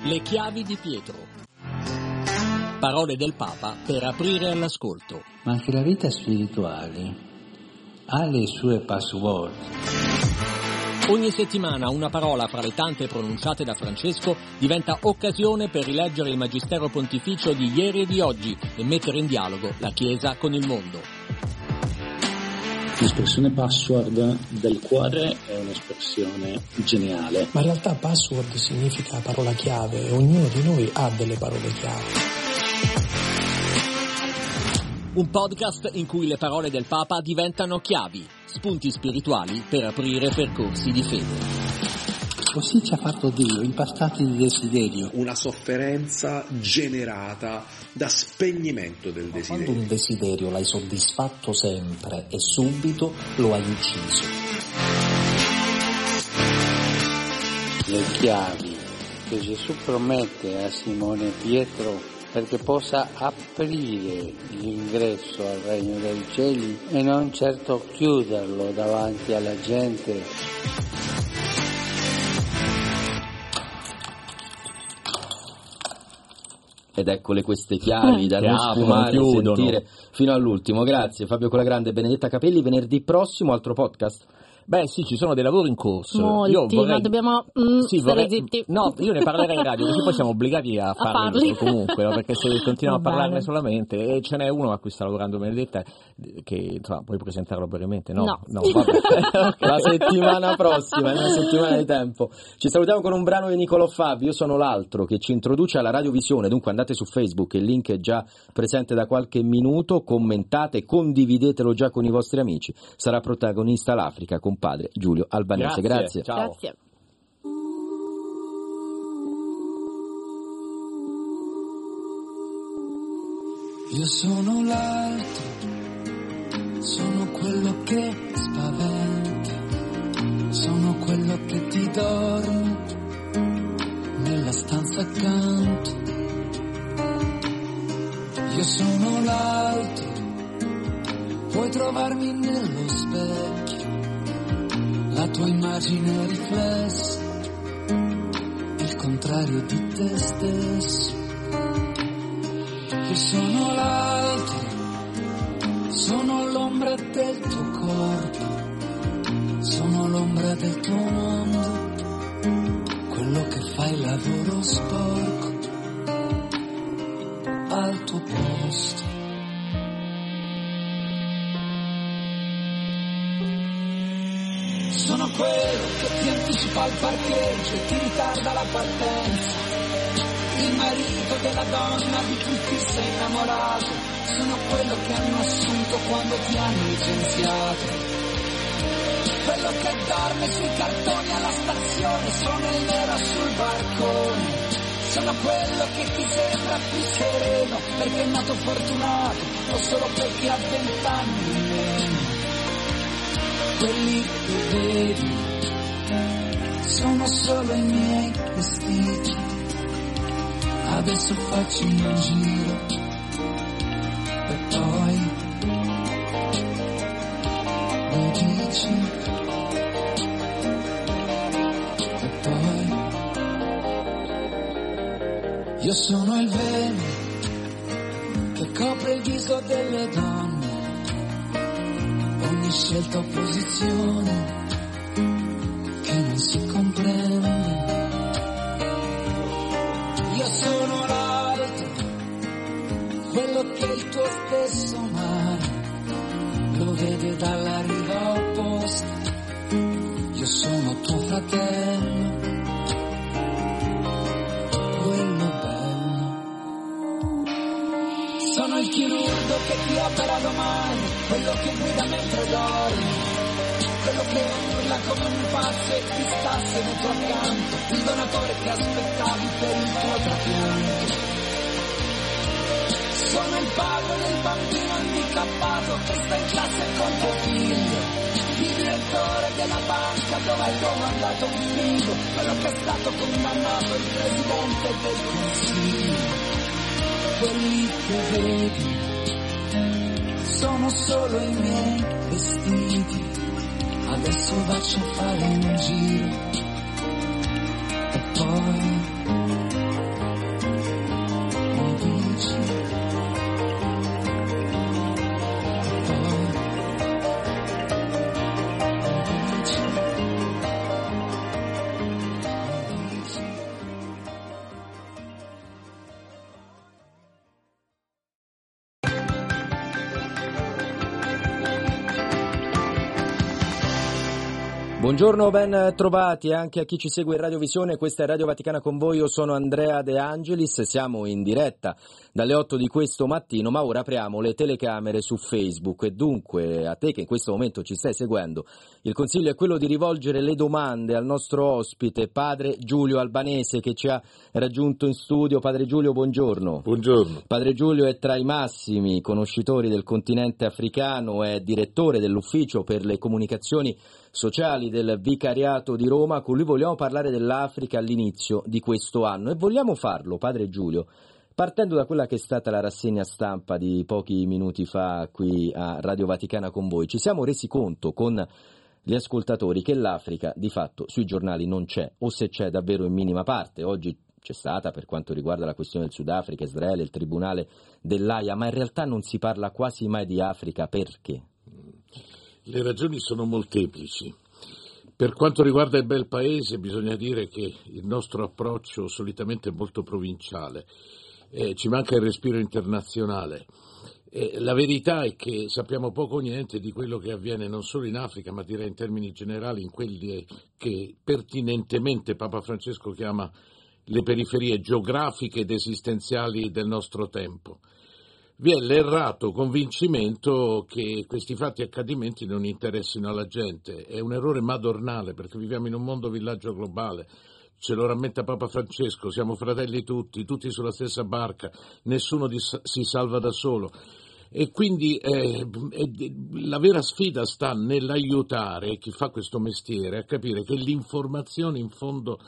S17: Le chiavi di Pietro. Parole del Papa per aprire all'ascolto.
S18: Ma anche la vita spirituale ha le sue password.
S17: Ogni settimana una parola fra le tante pronunciate da Francesco diventa occasione per rileggere il Magistero Pontificio di ieri e di oggi e mettere in dialogo la Chiesa con il mondo.
S19: L'espressione password del cuore è un'espressione geniale.
S20: Ma in realtà password significa parola chiave e ognuno di noi ha delle parole chiave.
S17: Un podcast in cui le parole del Papa diventano chiavi, spunti spirituali per aprire percorsi di fede.
S18: Così ci ha fatto Dio, impastati di desiderio.
S21: Una sofferenza generata da spegnimento del desiderio.
S22: Quando un desiderio l'hai soddisfatto sempre e subito lo hai ucciso.
S18: Le chiavi che Gesù promette a Simone Pietro perché possa aprire l'ingresso al regno dei cieli e non certo chiuderlo davanti alla gente.
S1: ed eccole queste chiavi da non sfumare e sentire fino all'ultimo. Grazie Fabio Colagrande e Benedetta Capelli. Venerdì prossimo altro podcast.
S15: Beh sì, ci sono dei lavori in corso.
S16: Molti,
S15: io vorrei...
S16: ma dobbiamo mm,
S15: Sì, vorrei-
S16: zitti.
S15: No, io ne parlerei in radio, così poi siamo obbligati a, farli
S16: farli. [laughs]
S15: comunque, no? perché se continuiamo a parlarne
S16: bene.
S15: solamente, e ce n'è uno a cui sta lavorando Benedetta, che insomma, puoi presentarlo brevemente? No,
S16: No.
S15: vabbè. [laughs] [laughs]
S1: La settimana prossima, in una settimana di tempo. Ci salutiamo con un brano di Niccolò Fabi, io sono l'altro, che ci introduce alla radiovisione, dunque andate su Facebook, il link è già presente da qualche minuto, commentate, condividetelo già con i vostri amici. Sarà protagonista l'Africa con padre Giulio Albanese.
S15: Grazie,
S1: Grazie.
S15: ciao.
S16: Grazie.
S9: Io sono l'altro, sono quello che spaventa, sono quello che ti dorme nella stanza accanto. Io sono l'altro, puoi trovarmi nello specchio, la tua immagine riflessa, il contrario di te stesso. Io sono l'altro, sono l'ombra del tuo corpo, sono l'ombra del tuo mondo, quello che fa il lavoro sporco al tuo posto. Sono quello che ti anticipa al parcheggio e ti ritarda la partenza il marito della donna di cui ti sei innamorato, sono quello che hanno assunto quando ti hanno licenziato. Quello che dorme sui cartoni alla stazione, sono il nero sul barcone. Sono quello che ti sembra più sereno, perché è nato fortunato, o solo perché ha vent'anni in meno. Quelli che vedi. Sono solo i miei vestiti. Adesso faccio un giro e poi. Mi dici? E poi? Io sono il velo che copre il viso delle donne ogni scelta o posizione che non si comprende io sono l'altro, quello che il tuo stesso mare lo vede dalla riva opposta. Io sono tuo fratello, chirurgo che ti opera domani, quello che guida mentre dormi. Quello che urla come un pazzo e ti sta seduto accanto, il donatore che aspettavi per il tuo trapianto. Sono il padre del bambino handicappato che sta in classe con tuo figlio, il direttore della banca dove hai domandato un figlio, quello che è stato condannato il presidente del consiglio. Quelli che vedi sono solo i miei vestiti. Adesso faccio fare un giro. E poi
S1: Buongiorno, ben trovati anche a chi ci segue in radiovisione, questa è Radio Vaticana con voi, io sono Andrea De Angelis, siamo in diretta dalle 8 di questo mattino, ma ora apriamo le telecamere su Facebook e dunque a te che in questo momento ci stai seguendo, il consiglio è quello di rivolgere le domande al nostro ospite, padre Giulio Albanese che ci ha raggiunto in studio. Padre Giulio, buongiorno.
S2: Buongiorno.
S1: Padre Giulio è tra i massimi conoscitori del continente africano, è direttore dell'ufficio per le comunicazioni sociali del Vicariato di Roma, con lui vogliamo parlare dell'Africa all'inizio di questo anno e vogliamo farlo, Padre Giulio, partendo da quella che è stata la rassegna stampa di pochi minuti fa qui a Radio Vaticana con voi. Ci siamo resi conto con gli ascoltatori che l'Africa di fatto sui giornali non c'è, o se c'è davvero in minima parte. Oggi c'è stata per quanto riguarda la questione del Sudafrica, Israele, il tribunale dell'AIA, ma in realtà non si parla quasi mai di Africa perché?
S23: Le ragioni sono molteplici. Per quanto riguarda il bel paese, bisogna dire che il nostro approccio solitamente è molto provinciale, eh, ci manca il respiro internazionale. Eh, la verità è che sappiamo poco o niente di quello che avviene non solo in Africa, ma direi in termini generali in quelli che pertinentemente Papa Francesco chiama le periferie geografiche ed esistenziali del nostro tempo. Vi è l'errato convincimento che questi fatti e accadimenti non interessino alla gente. È un errore madornale perché viviamo in un mondo villaggio globale. Ce lo rammenta Papa Francesco, siamo fratelli tutti, tutti sulla stessa barca, nessuno si salva da solo. E quindi eh, la vera sfida sta nell'aiutare chi fa questo mestiere a capire che l'informazione in fondo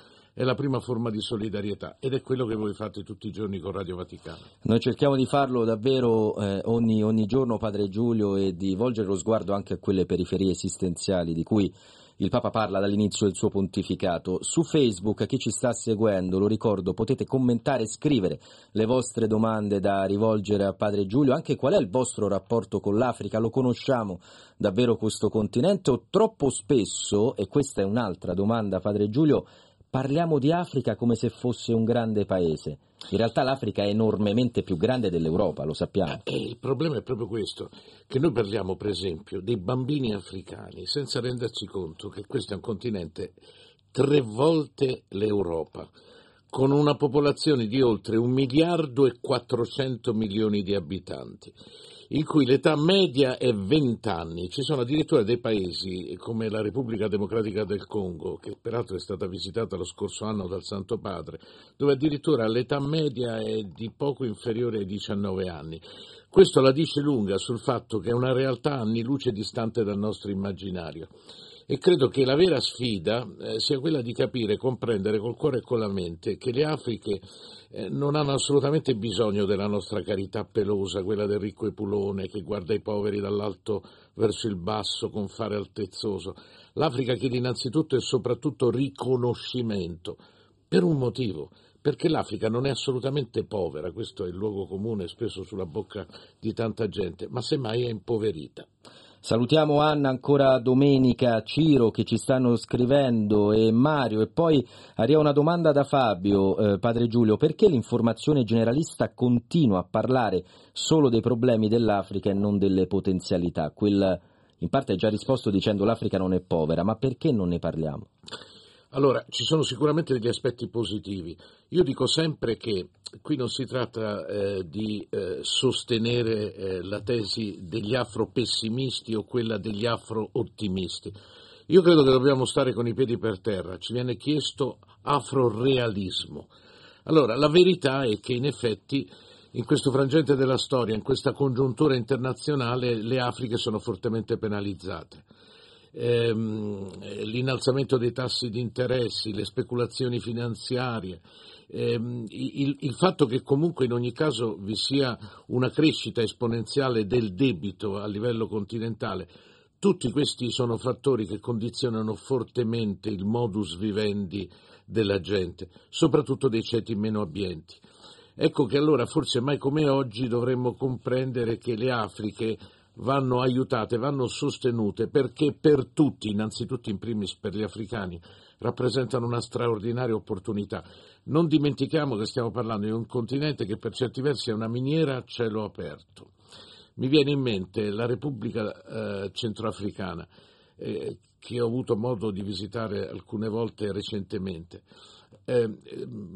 S23: la prima forma di solidarietà ed è quello che voi fate tutti i giorni con Radio Vaticano.
S1: Noi cerchiamo di farlo davvero eh, ogni, ogni giorno, Padre Giulio, e di volgere lo sguardo anche a quelle periferie esistenziali di cui il Papa parla dall'inizio del suo pontificato. Su Facebook, a chi ci sta seguendo, lo ricordo, potete commentare e scrivere le vostre domande da rivolgere a Padre Giulio, anche qual è il vostro rapporto con l'Africa, lo conosciamo davvero questo continente o troppo spesso, e questa è un'altra domanda, Padre Giulio, parliamo di Africa come se fosse un grande paese. In realtà l'Africa è enormemente più grande dell'Europa, lo sappiamo.
S23: Eh, il problema è proprio questo, che noi parliamo per esempio dei bambini africani senza renderci conto che questo è un continente tre volte l'Europa, con una popolazione di oltre un miliardo e 400 milioni di abitanti in cui l'età media è 20 anni. Ci sono addirittura dei paesi come la Repubblica Democratica del Congo, che peraltro è stata visitata lo scorso anno dal Santo Padre, dove addirittura l'età media è di poco inferiore ai 19 anni. Questo la dice lunga sul fatto che è una realtà anni luce distante dal nostro immaginario. E credo che la vera sfida eh, sia quella di capire, comprendere col cuore e con la mente che le Afriche eh, non hanno assolutamente bisogno della nostra carità pelosa, quella del ricco epulone che guarda i poveri dall'alto verso il basso con fare altezzoso. L'Africa chiede innanzitutto e soprattutto riconoscimento, per un motivo, perché l'Africa non è assolutamente povera, questo è il luogo comune spesso sulla bocca di tanta gente, ma semmai è impoverita.
S1: Salutiamo Anna ancora domenica, Ciro che ci stanno scrivendo e Mario e poi arriva una domanda da Fabio, eh, padre Giulio, perché l'informazione generalista continua a parlare solo dei problemi dell'Africa e non delle potenzialità? Quel, in parte hai già risposto dicendo l'Africa non è povera, ma perché non ne parliamo?
S23: Allora, ci sono sicuramente degli aspetti positivi. Io dico sempre che qui non si tratta eh, di eh, sostenere eh, la tesi degli afro-pessimisti o quella degli afro-ottimisti. Io credo che dobbiamo stare con i piedi per terra. Ci viene chiesto afro-realismo. Allora, la verità è che in effetti in questo frangente della storia, in questa congiuntura internazionale, le Afriche sono fortemente penalizzate ehm, l'innalzamento dei tassi di interessi, le speculazioni finanziarie, ehm, il, il, fatto che comunque in ogni caso vi sia una crescita esponenziale del debito a livello continentale, tutti questi sono fattori che condizionano fortemente il modus vivendi della gente, soprattutto dei ceti meno abbienti. Ecco che allora forse mai come oggi dovremmo comprendere che le Afriche vanno aiutate, vanno sostenute perché per tutti, innanzitutto in primis per gli africani, rappresentano una straordinaria opportunità. Non dimentichiamo che stiamo parlando di un continente che per certi versi è una miniera a cielo aperto. Mi viene in mente la Repubblica eh, Centroafricana, eh, che ho avuto modo di visitare alcune volte recentemente. Eh,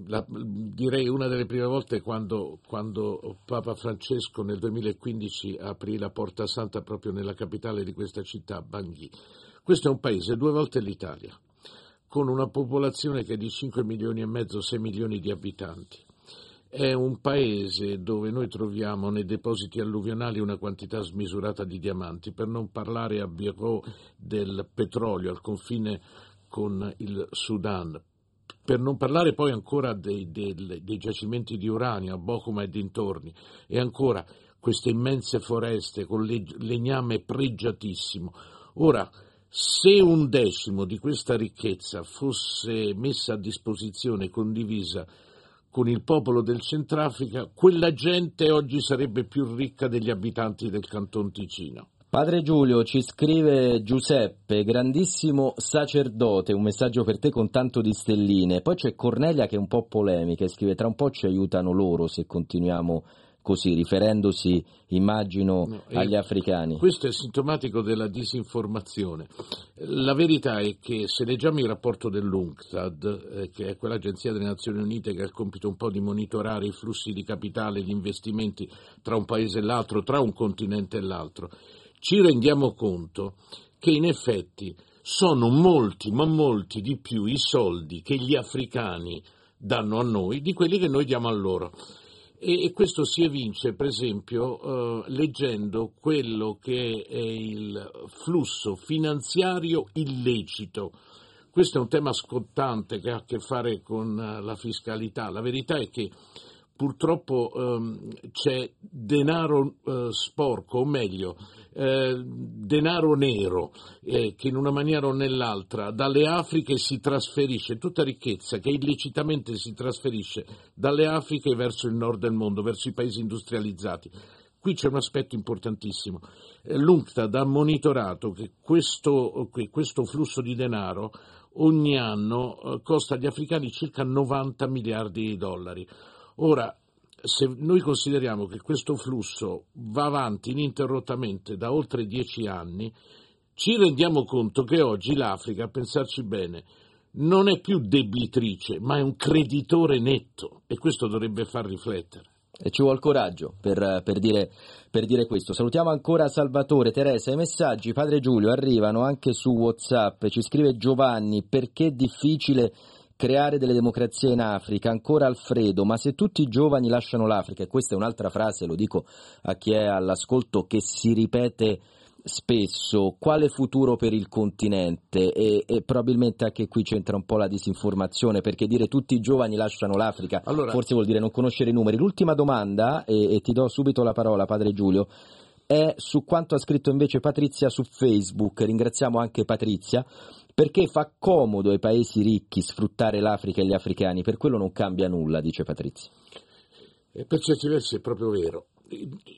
S23: la, direi una delle prime volte quando, quando, Papa Francesco nel 2015 aprì la Porta Santa proprio nella capitale di questa città, Bangui. Questo è un paese due volte l'Italia, con una popolazione che è di 5 milioni e mezzo, 6 milioni di abitanti. È un paese dove noi troviamo nei depositi alluvionali una quantità smisurata di diamanti, per non parlare a Biro del petrolio al confine con il Sudan, per non parlare poi ancora dei, dei, dei giacimenti di uranio a Bochum e dintorni, e ancora queste immense foreste con legname pregiatissimo. Ora, se un decimo di questa ricchezza fosse messa a disposizione condivisa con il popolo del Centrafrica, quella gente oggi sarebbe più ricca degli abitanti del Canton Ticino.
S1: Padre Giulio, ci scrive Giuseppe, grandissimo sacerdote, un messaggio per te con tanto di stelline. Poi c'è Cornelia che è un po' polemica e scrive tra un po' ci aiutano loro se continuiamo così, riferendosi, immagino,
S23: No,
S1: agli africani.
S23: Questo è sintomatico della disinformazione. La verità è che se leggiamo il rapporto dell'UNCTAD, eh, che è quell'agenzia delle Nazioni Unite che ha il compito un po' di monitorare i flussi di capitale, gli investimenti tra un paese e l'altro, tra un continente e l'altro, ci rendiamo conto che in effetti sono molti, ma molti di più i soldi che gli africani danno a noi di quelli che noi diamo a loro. E, e questo si evince, per esempio, eh, leggendo quello che è il flusso finanziario illecito. Questo è un tema scottante che ha a che fare con eh, la fiscalità. La verità è che purtroppo ehm, c'è denaro eh, sporco, o meglio, eh, denaro nero eh, che in una maniera o nell'altra dalle Afriche si trasferisce, tutta ricchezza che illecitamente si trasferische dalle Afriche verso il nord del mondo, verso i paesi industrializzati. Qui c'è un aspetto importantissimo. Eh, L'UNCTAD ha monitorato che questo, che questo flusso di denaro ogni anno eh, costa agli africani circa 90 miliardi di dollari. Ora, se noi consideriamo che questo flusso va avanti ininterrottamente da oltre dieci anni, ci rendiamo conto che oggi l'Africa, a pensarci bene, non è più debitrice, ma è un creditore netto e questo dovrebbe far riflettere.
S1: E ci vuole coraggio per, per dire, per dire questo. Salutiamo ancora Salvatore, Teresa. I messaggi, Padre Giulio, arrivano anche su WhatsApp. Ci scrive Giovanni: perché è difficile creare delle democrazie in Africa? Ancora Alfredo, ma se tutti i giovani lasciano l'Africa, e questa è un'altra frase, lo dico a chi è all'ascolto, che si ripete spesso, quale futuro per il continente? E, e probabilmente anche qui c'entra un po' la disinformazione, perché dire tutti i giovani lasciano l'Africa
S23: Allora-
S1: forse vuol dire non conoscere i numeri. L'ultima domanda, e, e ti do subito la parola, Padre Giulio, è su quanto ha scritto invece Patrizia su Facebook. Ringraziamo anche Patrizia. Perché fa comodo ai paesi ricchi sfruttare l'Africa e gli africani, per quello non cambia nulla, dice Patrizia.
S23: E per certi versi è proprio vero.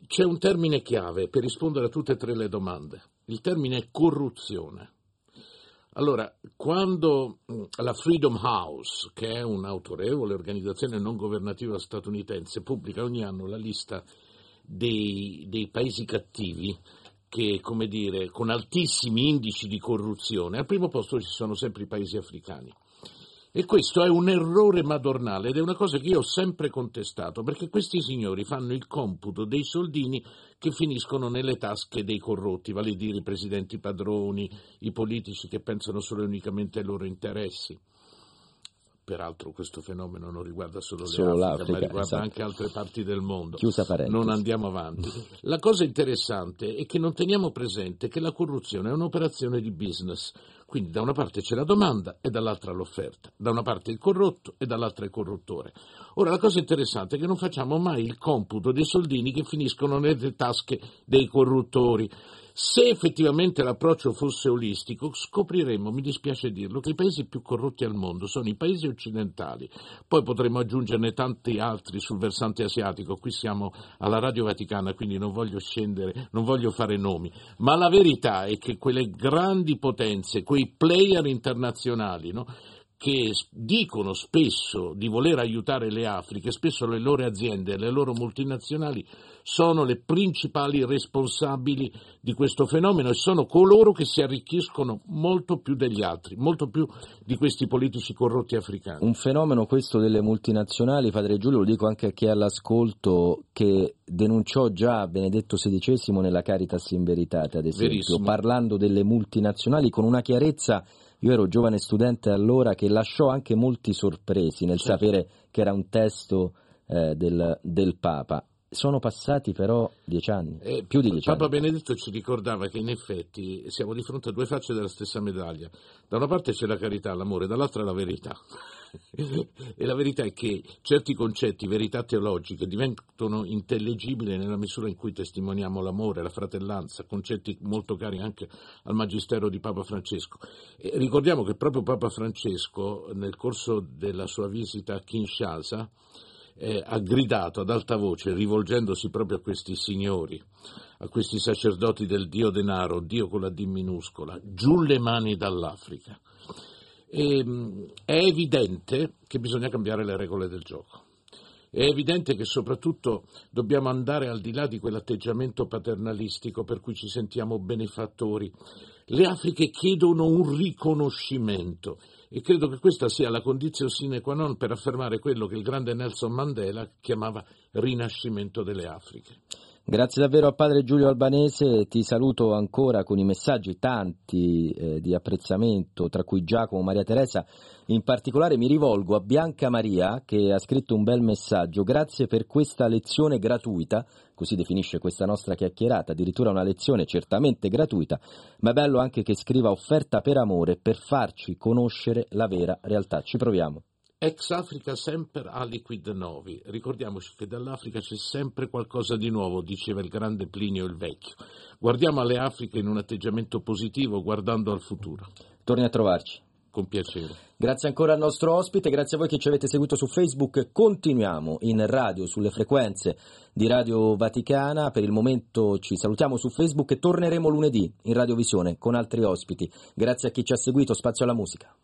S23: C'è un termine chiave per rispondere a tutte e tre le domande. Il termine è corruzione. Allora, quando la Freedom House, che è un'autorevole organizzazione non governativa statunitense, pubblica ogni anno la lista dei, dei paesi cattivi, che, come dire, con altissimi indici di corruzione, al primo posto ci sono sempre i paesi africani. E questo è un errore madornale ed è una cosa che io ho sempre contestato, perché questi signori fanno il computo dei soldini che finiscono nelle tasche dei corrotti, vale a dire i presidenti padroni, i politici che pensano solo e unicamente ai loro interessi. Peraltro questo fenomeno non riguarda solo,
S1: Solo
S23: l'Africa, ma riguarda
S1: esatto.
S23: anche altre parti del mondo.
S1: Chiusa parentesi.
S23: Non andiamo avanti. La cosa interessante è che non teniamo presente che la corruzione è un'operazione di business. Quindi da una parte c'è la domanda e dall'altra l'offerta, da una parte il corrotto e dall'altra il corruttore. Ora la cosa interessante è che non facciamo mai il computo dei soldini che finiscono nelle tasche dei corruttori. Se effettivamente l'approccio fosse olistico, scopriremmo, mi dispiace dirlo, che i paesi più corrotti al mondo sono i paesi occidentali. Poi potremmo aggiungerne tanti altri sul versante asiatico. Qui siamo alla Radio Vaticana, quindi non voglio scendere, non voglio fare nomi. Ma la verità è che quelle grandi potenze, quei player internazionali, no? Che dicono spesso di voler aiutare le Afriche, spesso le loro aziende, le loro multinazionali sono le principali responsabili di questo fenomeno e sono coloro che si arricchiscono molto più degli altri, molto più di questi politici corrotti africani.
S1: Un fenomeno questo delle multinazionali, Padre Giulio, lo dico anche a chi è all'ascolto, che denunciò già Benedetto XVI nella Caritas in Veritate, ad esempio,
S23: Verissimo.
S1: parlando delle multinazionali con una chiarezza. Io ero giovane studente allora che lasciò anche molti sorpresi nel
S23: Certo.
S1: sapere che era un testo eh, del, del Papa. Sono passati però dieci anni,
S23: Eh,
S1: più di dieci
S23: Papa
S1: anni.
S23: Benedetto ci ricordava che in effetti siamo di fronte a due facce della stessa medaglia. Da una parte c'è la carità, l'amore, dall'altra la verità. [laughs] e la verità è che certi concetti, verità teologiche, diventano intellegibili nella misura in cui testimoniamo l'amore, la fratellanza, concetti molto cari anche al magistero di Papa Francesco. E ricordiamo che proprio Papa Francesco, nel corso della sua visita a Kinshasa, eh, ha gridato ad alta voce, rivolgendosi proprio a questi signori, a questi sacerdoti del Dio denaro, Dio con la D minuscola, giù le mani dall'Africa. E, mh, è evidente che bisogna cambiare le regole del gioco. È evidente che soprattutto dobbiamo andare al di là di quell'atteggiamento paternalistico per cui ci sentiamo benefattori. Le Afriche chiedono un riconoscimento e credo che questa sia la condizione sine qua non per affermare quello che il grande Nelson Mandela chiamava rinascimento delle Afriche.
S1: Grazie davvero a padre Giulio Albanese, ti saluto ancora con i messaggi tanti eh, di apprezzamento, tra cui Giacomo, Maria Teresa. In particolare mi rivolgo a Bianca Maria che ha scritto un bel messaggio. Grazie per questa lezione gratuita, così definisce questa nostra chiacchierata, addirittura una lezione certamente gratuita, ma è bello anche che scriva offerta per amore per farci conoscere la vera realtà. Ci proviamo.
S23: Ex Africa sempre aliquid novi. Ricordiamoci che dall'Africa c'è sempre qualcosa di nuovo, diceva il grande Plinio il Vecchio. Guardiamo alle Afriche in un atteggiamento positivo, guardando al futuro.
S1: Torni a trovarci.
S23: Con piacere.
S1: Grazie ancora al nostro ospite, grazie a voi che ci avete seguito su Facebook. Continuiamo in radio sulle frequenze di Radio Vaticana. Per il momento ci salutiamo su Facebook e torneremo lunedì in Radiovisione con altri ospiti. Grazie a chi ci ha seguito. Spazio alla musica.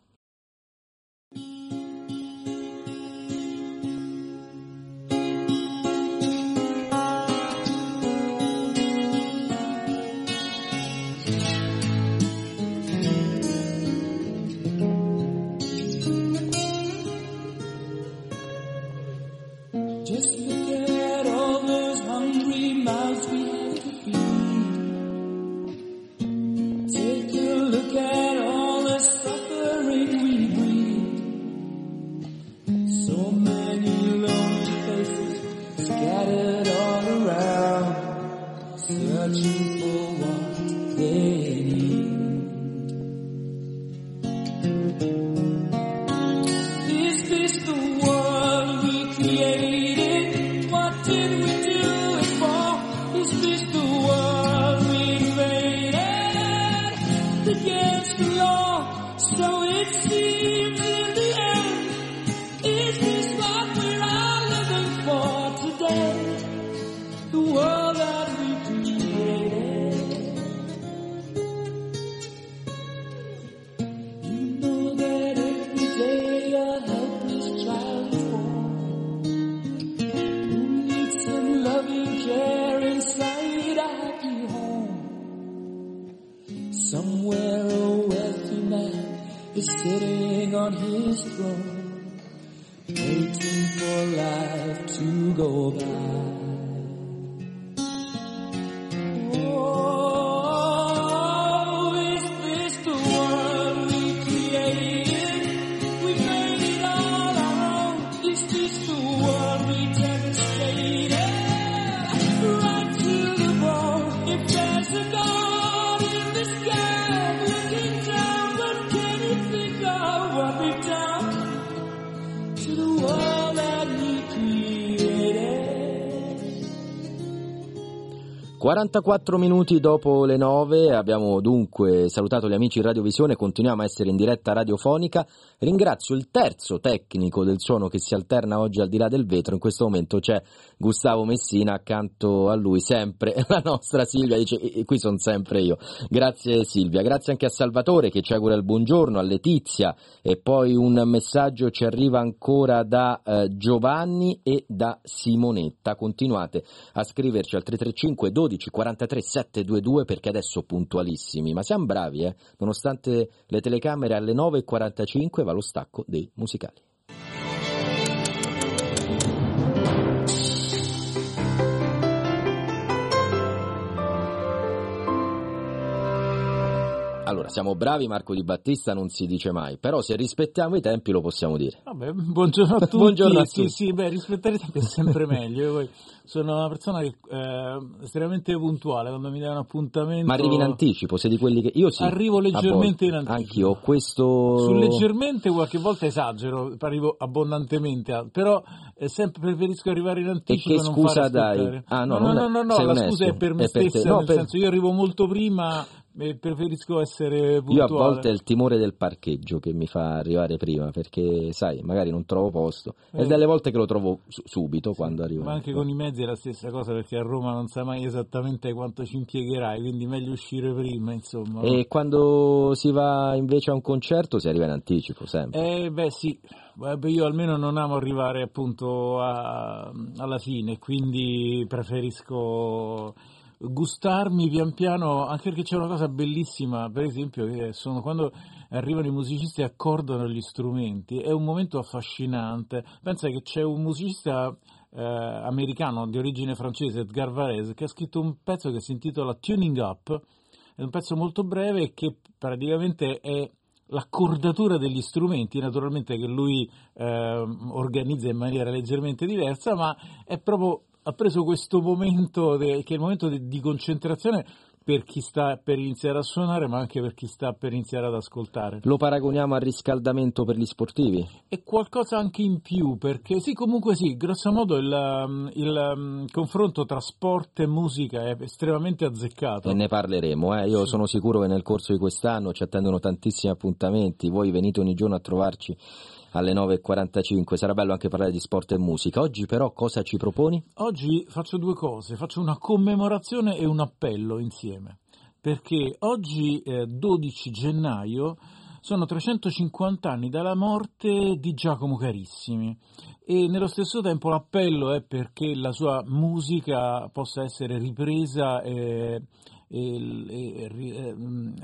S1: 44 minuti dopo le 9 abbiamo dunque salutato gli amici di Radiovisione, continuiamo a essere in diretta radiofonica. Ringrazio il terzo tecnico del suono che si alterna oggi al di là del vetro, in questo momento c'è Gustavo Messina, accanto a lui sempre [laughs] la nostra Silvia, dice "E- e qui sono sempre io. Grazie Silvia, grazie anche a Salvatore che ci augura il buongiorno, a Letizia e poi un messaggio ci arriva ancora da eh, Giovanni e da Simonetta. Continuate a scriverci al 335 12 43 722 perché adesso puntualissimi, ma siamo bravi, eh? nonostante le telecamere alle 9.45 va lo stacco dei musicali. Allora, siamo bravi, Marco Di Battista non si dice mai, però se rispettiamo i tempi lo possiamo dire.
S24: Vabbè, [laughs] buongiorno a [laughs] tutti.
S1: Buongiorno a
S24: sì,
S1: tutti.
S24: sì, beh, rispettare i tempi è sempre meglio. Io sono una persona che eh, estremamente puntuale, quando mi dai un appuntamento...
S1: Ma arrivi in anticipo, sei di quelli che... Io sì.
S24: Arrivo leggermente in anticipo.
S1: Anch'io questo...
S24: Su leggermente qualche volta esagero, arrivo abbondantemente, a- però eh, sempre preferisco arrivare in anticipo
S1: che
S24: e non
S1: scusa dai? Ah, no,
S24: no, no,
S1: è-
S24: no, no,
S1: sei
S24: la scusa è per me
S1: È per te.
S24: stessa,
S1: No,
S24: nel
S1: per-
S24: senso io arrivo molto prima preferisco essere puntuale.
S1: Io a volte è il timore del parcheggio che mi fa arrivare prima, perché sai, magari non trovo posto.
S24: Eh.
S1: E delle volte che lo trovo su- subito quando arrivo.
S24: Ma anche con i mezzi è la stessa cosa perché a Roma non sai mai esattamente quanto ci impiegherai, quindi meglio uscire prima, insomma.
S1: E quando si va invece a un concerto si arriva in anticipo, sempre.
S24: Eh, beh sì, io almeno non amo arrivare appunto a- alla fine, quindi preferisco gustarmi pian piano, anche perché c'è una cosa bellissima, per esempio, che sono quando arrivano i musicisti e accordano gli strumenti, è un momento affascinante. Pensa che c'è un musicista eh, americano di origine francese, Edgar Varese, che ha scritto un pezzo che si intitola Tuning Up, è un pezzo molto breve che praticamente è l'accordatura degli strumenti, naturalmente che lui ehm, organizza in maniera leggermente diversa, ma è proprio, ha preso questo momento de- che è il momento de- di concentrazione per chi sta per iniziare a suonare, ma anche per chi sta per iniziare ad ascoltare.
S1: Lo paragoniamo al riscaldamento per gli sportivi?
S24: E qualcosa anche in più, perché sì, comunque sì, grosso modo il, um, il, um, confronto tra sport e musica è estremamente azzeccato.
S1: E ne parleremo, eh. io sono sicuro che nel corso di quest'anno ci attendono tantissimi appuntamenti, voi venite ogni giorno a trovarci alle 9.45, sarà bello anche parlare di sport e musica. Oggi però cosa ci proponi?
S24: Oggi faccio due cose, faccio una commemorazione e un appello insieme, perché oggi, eh, 12 gennaio, sono 350 anni dalla morte di Giacomo Carissimi e nello stesso tempo l'appello è perché la sua musica possa essere ripresa e, eh,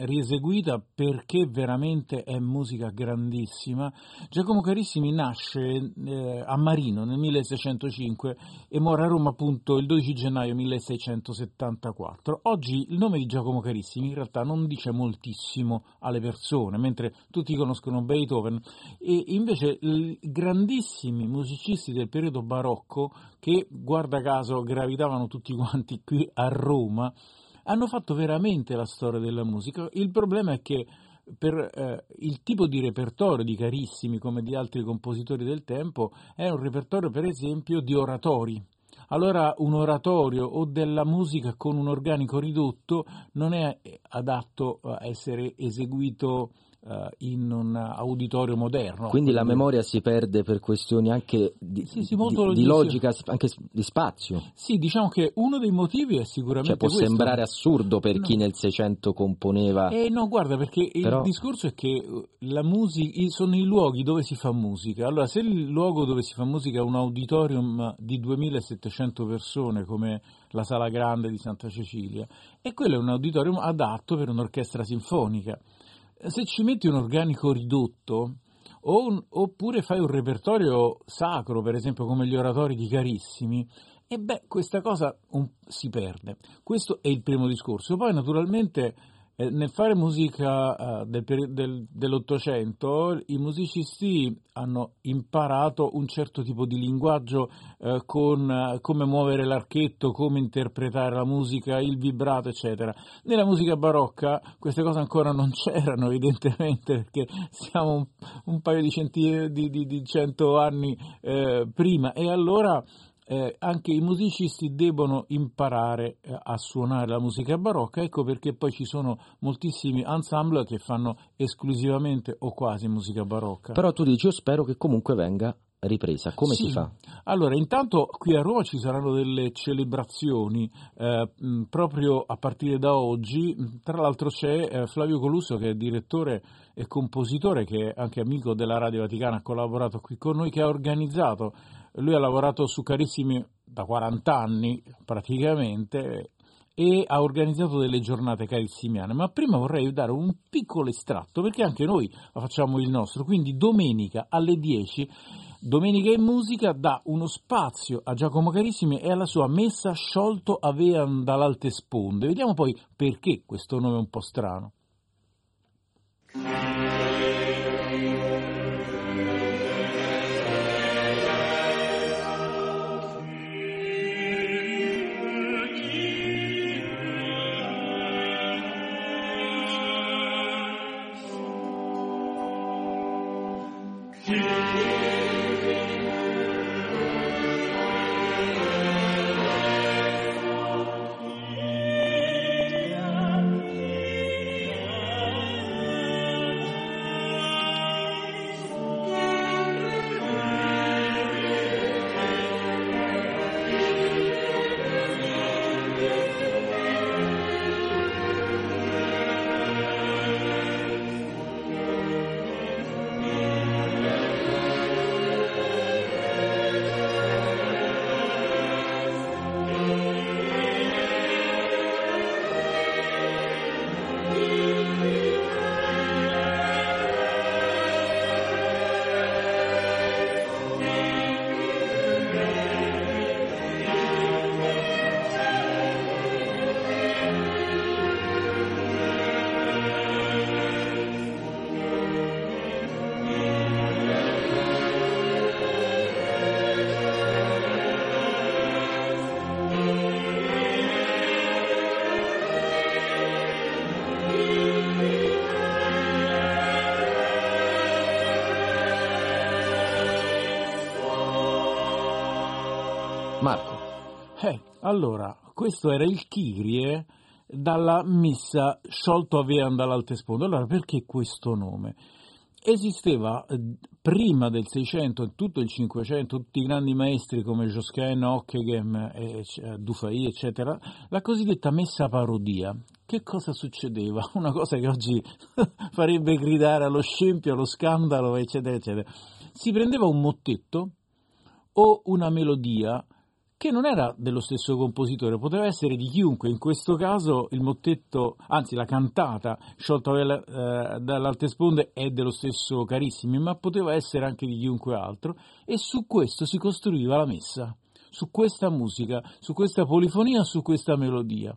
S24: rieseguita perché veramente è musica grandissima. Giacomo Carissimi nasce eh, a Marino nel 1605 e muore a Roma appunto il 12 gennaio 1674. Oggi il nome di Giacomo Carissimi in realtà non dice moltissimo alle persone, mentre tutti conoscono Beethoven e invece grandissimi musicisti del periodo barocco che guarda caso gravitavano tutti quanti qui a Roma hanno fatto veramente la storia della musica. Il problema è che per eh, il tipo di repertorio di Carissimi, come di altri compositori del tempo, è un repertorio per esempio di oratori. Allora un oratorio o della musica con un organico ridotto non è adatto a essere eseguito in un auditorio moderno.
S1: Quindi la memoria si perde per questioni anche di,
S24: Sì, sì,
S1: di- di logica, anche di spazio.
S24: Sì, diciamo che uno dei motivi è sicuramente
S1: Cioè può
S24: questo.
S1: sembrare assurdo per
S24: No.
S1: chi nel 600 componeva...
S24: Eh no, guarda, perché
S1: Però-
S24: il discorso è che eh, la musica sono i luoghi dove si fa musica. Allora, se il luogo dove si fa musica è un auditorium di 2700 persone, come la Sala Grande di Santa Cecilia, e quello è un auditorium adatto per un'orchestra sinfonica. Eh, Se ci metti un organico ridotto, un- oppure fai un repertorio sacro, per esempio come gli oratori di Carissimi, e beh, questa cosa un- si perde. Questo è il primo discorso. Poi, naturalmente, nel fare musica eh, del del- dell'Ottocento, i musicisti hanno imparato un certo tipo di linguaggio eh, con eh, come muovere l'archetto, come interpretare la musica, il vibrato, eccetera. Nella musica barocca queste cose ancora non [laughs] c'erano, evidentemente, perché siamo un, un paio di, centi- di, di- di cento anni eh, prima, e allora eh, anche i musicisti devono imparare eh, a suonare la musica barocca, ecco perché poi ci sono moltissimi ensemble che fanno esclusivamente o quasi musica barocca.
S1: Però tu dici io spero che comunque venga ripresa. Come
S24: Sì.
S1: si fa?
S24: Allora, intanto qui a Roma ci saranno delle celebrazioni eh, proprio a partire da oggi. Tra l'altro c'è eh, Flavio Colusso che è direttore e compositore, che è anche amico della Radio Vaticana, ha collaborato qui con noi, che ha organizzato, lui ha lavorato su Carissimi da 40 anni praticamente e ha organizzato delle giornate carissimiane, ma prima vorrei dare un piccolo estratto perché anche noi facciamo il nostro, quindi domenica alle 10 Domenica in musica dà uno spazio a Giacomo Carissimi e alla sua messa sciolto avean dall'alte sponde. Vediamo poi perché questo nome è un po' strano. you. Questo era il Kyrie dalla messa sciolto avean dall'alte sponde. Allora, perché questo nome? Esisteva eh, prima del 600 e tutto il 500, tutti i grandi maestri come Josquin, Ockeghem, e, Dufay, eccetera, la cosiddetta messa parodia. Che cosa succedeva? [laughs] Una cosa che oggi [laughs] farebbe gridare allo scempio, allo scandalo, eccetera, eccetera. Si prendeva un mottetto o una melodia che non era dello stesso compositore, poteva essere di chiunque, in questo caso il mottetto, anzi la cantata sciolta eh, dall'alte sponde è dello stesso Carissimi, ma poteva essere anche di chiunque altro e su questo si costruiva la messa, su questa musica, su questa polifonia, su questa melodia.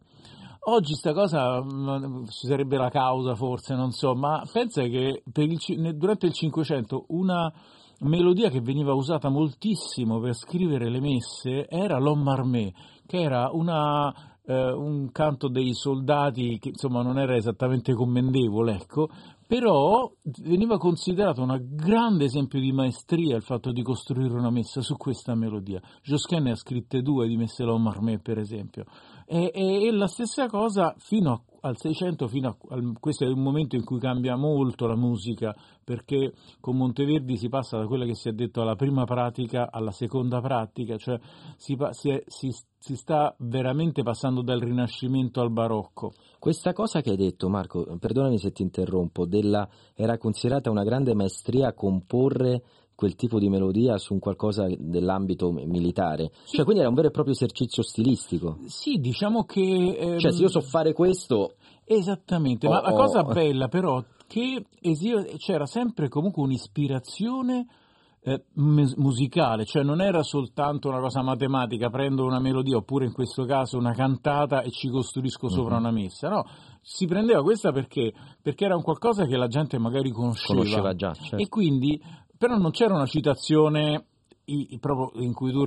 S24: Oggi sta cosa mm, ci sarebbe la causa forse, non so, ma pensa che il, durante il Cinquecento una melodia che veniva usata moltissimo per scrivere le messe era l'Homme Armé, che era una, eh, un canto dei soldati che insomma non era esattamente commendevole, ecco, però veniva considerato un grande esempio di maestria il fatto di costruire una messa su questa melodia. Josquin ne ha scritte due di messe l'Homme per esempio, e, e, e la stessa cosa fino a al 600 fino a, al, questo è un momento in cui cambia molto la musica perché con Monteverdi si passa da quella che si è detto alla prima pratica alla seconda pratica, cioè si, si, è, si, si sta veramente passando dal Rinascimento al Barocco.
S1: Questa cosa che hai detto Marco, perdonami se ti interrompo, della, era considerata una grande maestria comporre quel tipo di melodia su un qualcosa dell'ambito militare. Sì. Cioè, quindi era un vero e proprio esercizio stilistico.
S24: Sì, diciamo che... Ehm...
S1: Cioè, se io so fare questo...
S24: Esattamente, oh, ma la cosa oh. bella però che c'era sempre comunque un'ispirazione eh, musicale, cioè non era soltanto una cosa matematica, prendo una melodia oppure in questo caso una cantata e ci costruisco sopra uh-huh. una messa, no, si prendeva questa perché, perché era un qualcosa che la gente magari conosceva,
S1: conosceva già, certo.
S24: e quindi però non c'era una citazione in cui tu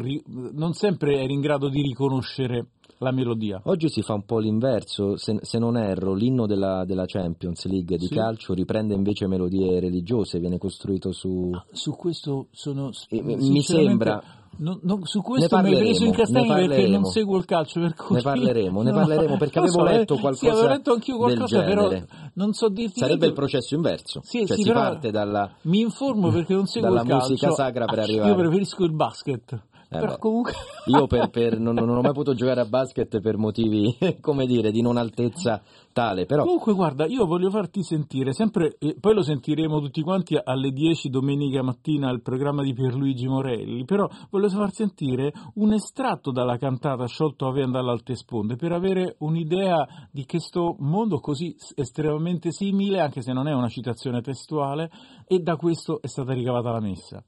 S24: non sempre eri in grado di riconoscere la melodia.
S1: Oggi si fa un po' l'inverso, se, se non erro, l'inno della, della, Champions League di sì. calcio riprende invece melodie religiose, viene costruito su...
S24: Ah, su questo sono...
S1: mi sembra
S24: No, no, su questo mi hai preso in castagno perché non seguo il calcio. Per
S1: cui... Ne parleremo, ne [laughs] parleremo perché avevo so, letto qualcosa. Sì, avevo letto
S24: anch'io qualcosa, però non so dirti.
S1: Sarebbe il processo inverso. Sì, cioè sì, si parte dalla.
S24: Mi informo perché non seguo
S1: il
S24: calcio.
S1: Dalla musica sacra per arrivare.
S24: Io preferisco il basket. Eh comunque...
S1: Io per, per, non, non, ho mai potuto giocare a basket per motivi, [laughs] come dire, di non altezza tale. Però...
S24: Comunque guarda, io voglio farti sentire, sempre, eh, poi lo sentiremo tutti quanti alle 10 domenica mattina al programma di Pierluigi Morelli, però voglio far sentire un estratto dalla cantata Sciolto Avean dall'alte sponde per avere un'idea di questo mondo così estremamente simile, anche se non è una citazione testuale, e da questo è stata ricavata la messa.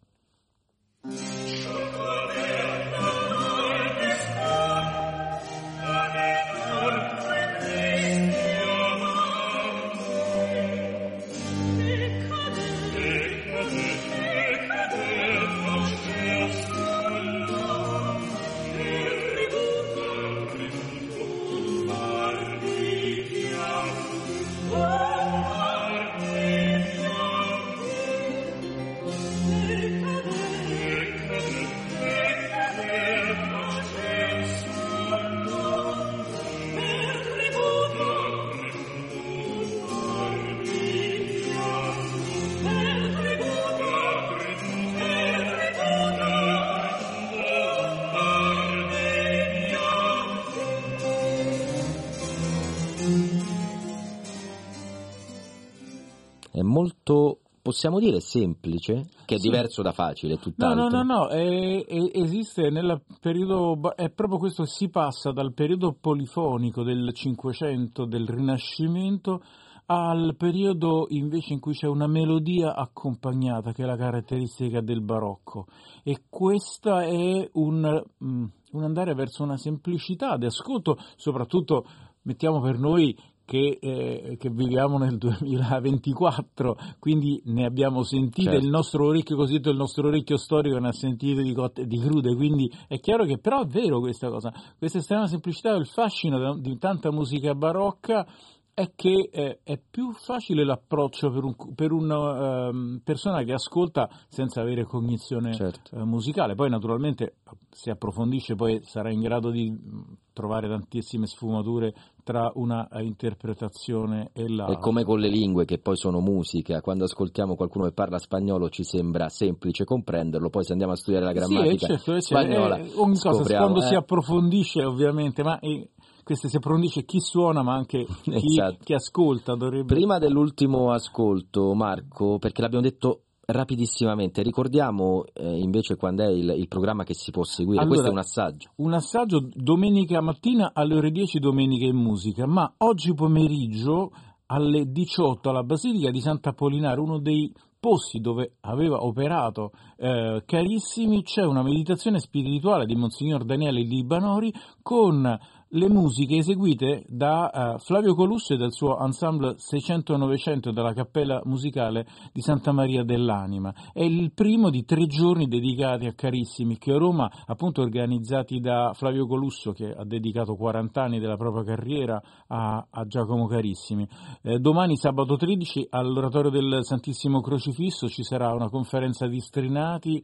S1: Molto possiamo dire semplice, che è sì. diverso da facile, tutt'altro.
S24: No, no, no, no. È, è, esiste nel periodo, è proprio questo, si passa dal periodo polifonico del Cinquecento, del Rinascimento, al periodo invece in cui c'è una melodia accompagnata, che è la caratteristica del barocco. E questo è un, mm, un andare verso una semplicità di ascolto, soprattutto mettiamo per noi che, eh, che, viviamo nel [laughs] 2024, quindi ne abbiamo sentite, certo. il nostro orecchio cosiddetto il nostro orecchio storico ne ha sentite di cotte di crude, quindi è chiaro che però è vero questa cosa, questa estrema semplicità, il fascino di tanta musica barocca è che eh, è più facile l'approccio per, un, per una um, persona che ascolta senza avere cognizione certo. uh, musicale. Poi naturalmente se approfondisce poi sarà in grado di mm, trovare tantissime sfumature tra una interpretazione e l'altra.
S1: E come con le lingue che poi sono musica, quando ascoltiamo qualcuno che parla spagnolo ci sembra semplice comprenderlo, poi se andiamo a studiare la grammatica
S24: sì, certo, certo,
S1: spagnola
S24: eh, ogni cosa quando eh. si approfondisce ovviamente, ma eh, queste si approfondisce chi suona ma anche [laughs] chi, esatto. chi ascolta. Dovrebbe...
S1: Prima dell'ultimo ascolto, Marco, perché l'abbiamo detto rapidissimamente, ricordiamo eh, invece quando è il, il, programma che si può seguire, allora, questo è un assaggio.
S24: Un assaggio domenica mattina alle ore 10 domenica in musica, ma oggi pomeriggio alle 18 alla Basilica di Sant'Apollinare, uno dei posti dove aveva operato eh, carissimi, c'è una meditazione spirituale di Monsignor Daniele Libanori con le musiche eseguite da uh, Flavio Colusso e dal suo ensemble 600-900 della Cappella Musicale di Santa Maria dell'Anima. È il primo di tre giorni dedicati a Carissimi, che a Roma, appunto organizzati da Flavio Colusso, che ha dedicato 40 anni della propria carriera a, a Giacomo Carissimi. Eh, domani, sabato 13, all'Oratorio del Santissimo Crocifisso ci sarà una conferenza di strinati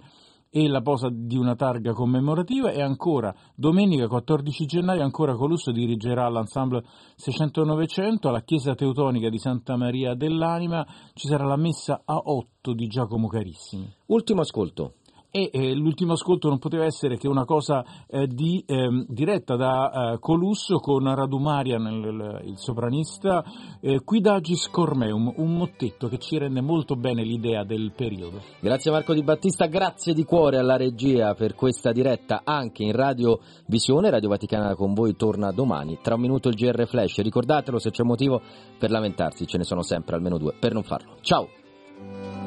S24: e la posa di una targa commemorativa e ancora domenica 14 gennaio ancora Colusso dirigerà l'ensemble 600-900 alla chiesa teutonica di Santa Maria dell'Anima ci sarà la messa a 8 di Giacomo Carissimi.
S1: Ultimo ascolto
S24: e eh, l'ultimo ascolto non poteva essere che una cosa eh, di, eh, diretta da eh, Colusso con Radumarian, il, il sopranista, eh, Quidagis Cormeum, un mottetto che ci rende molto bene l'idea del periodo.
S1: Grazie Marco Di Battista, grazie di cuore alla regia per questa diretta anche in Radio Visione, Radio Vaticana con voi torna domani, tra un minuto il GR Flash, ricordatelo se c'è motivo per lamentarsi, ce ne sono sempre almeno due per non farlo. Ciao!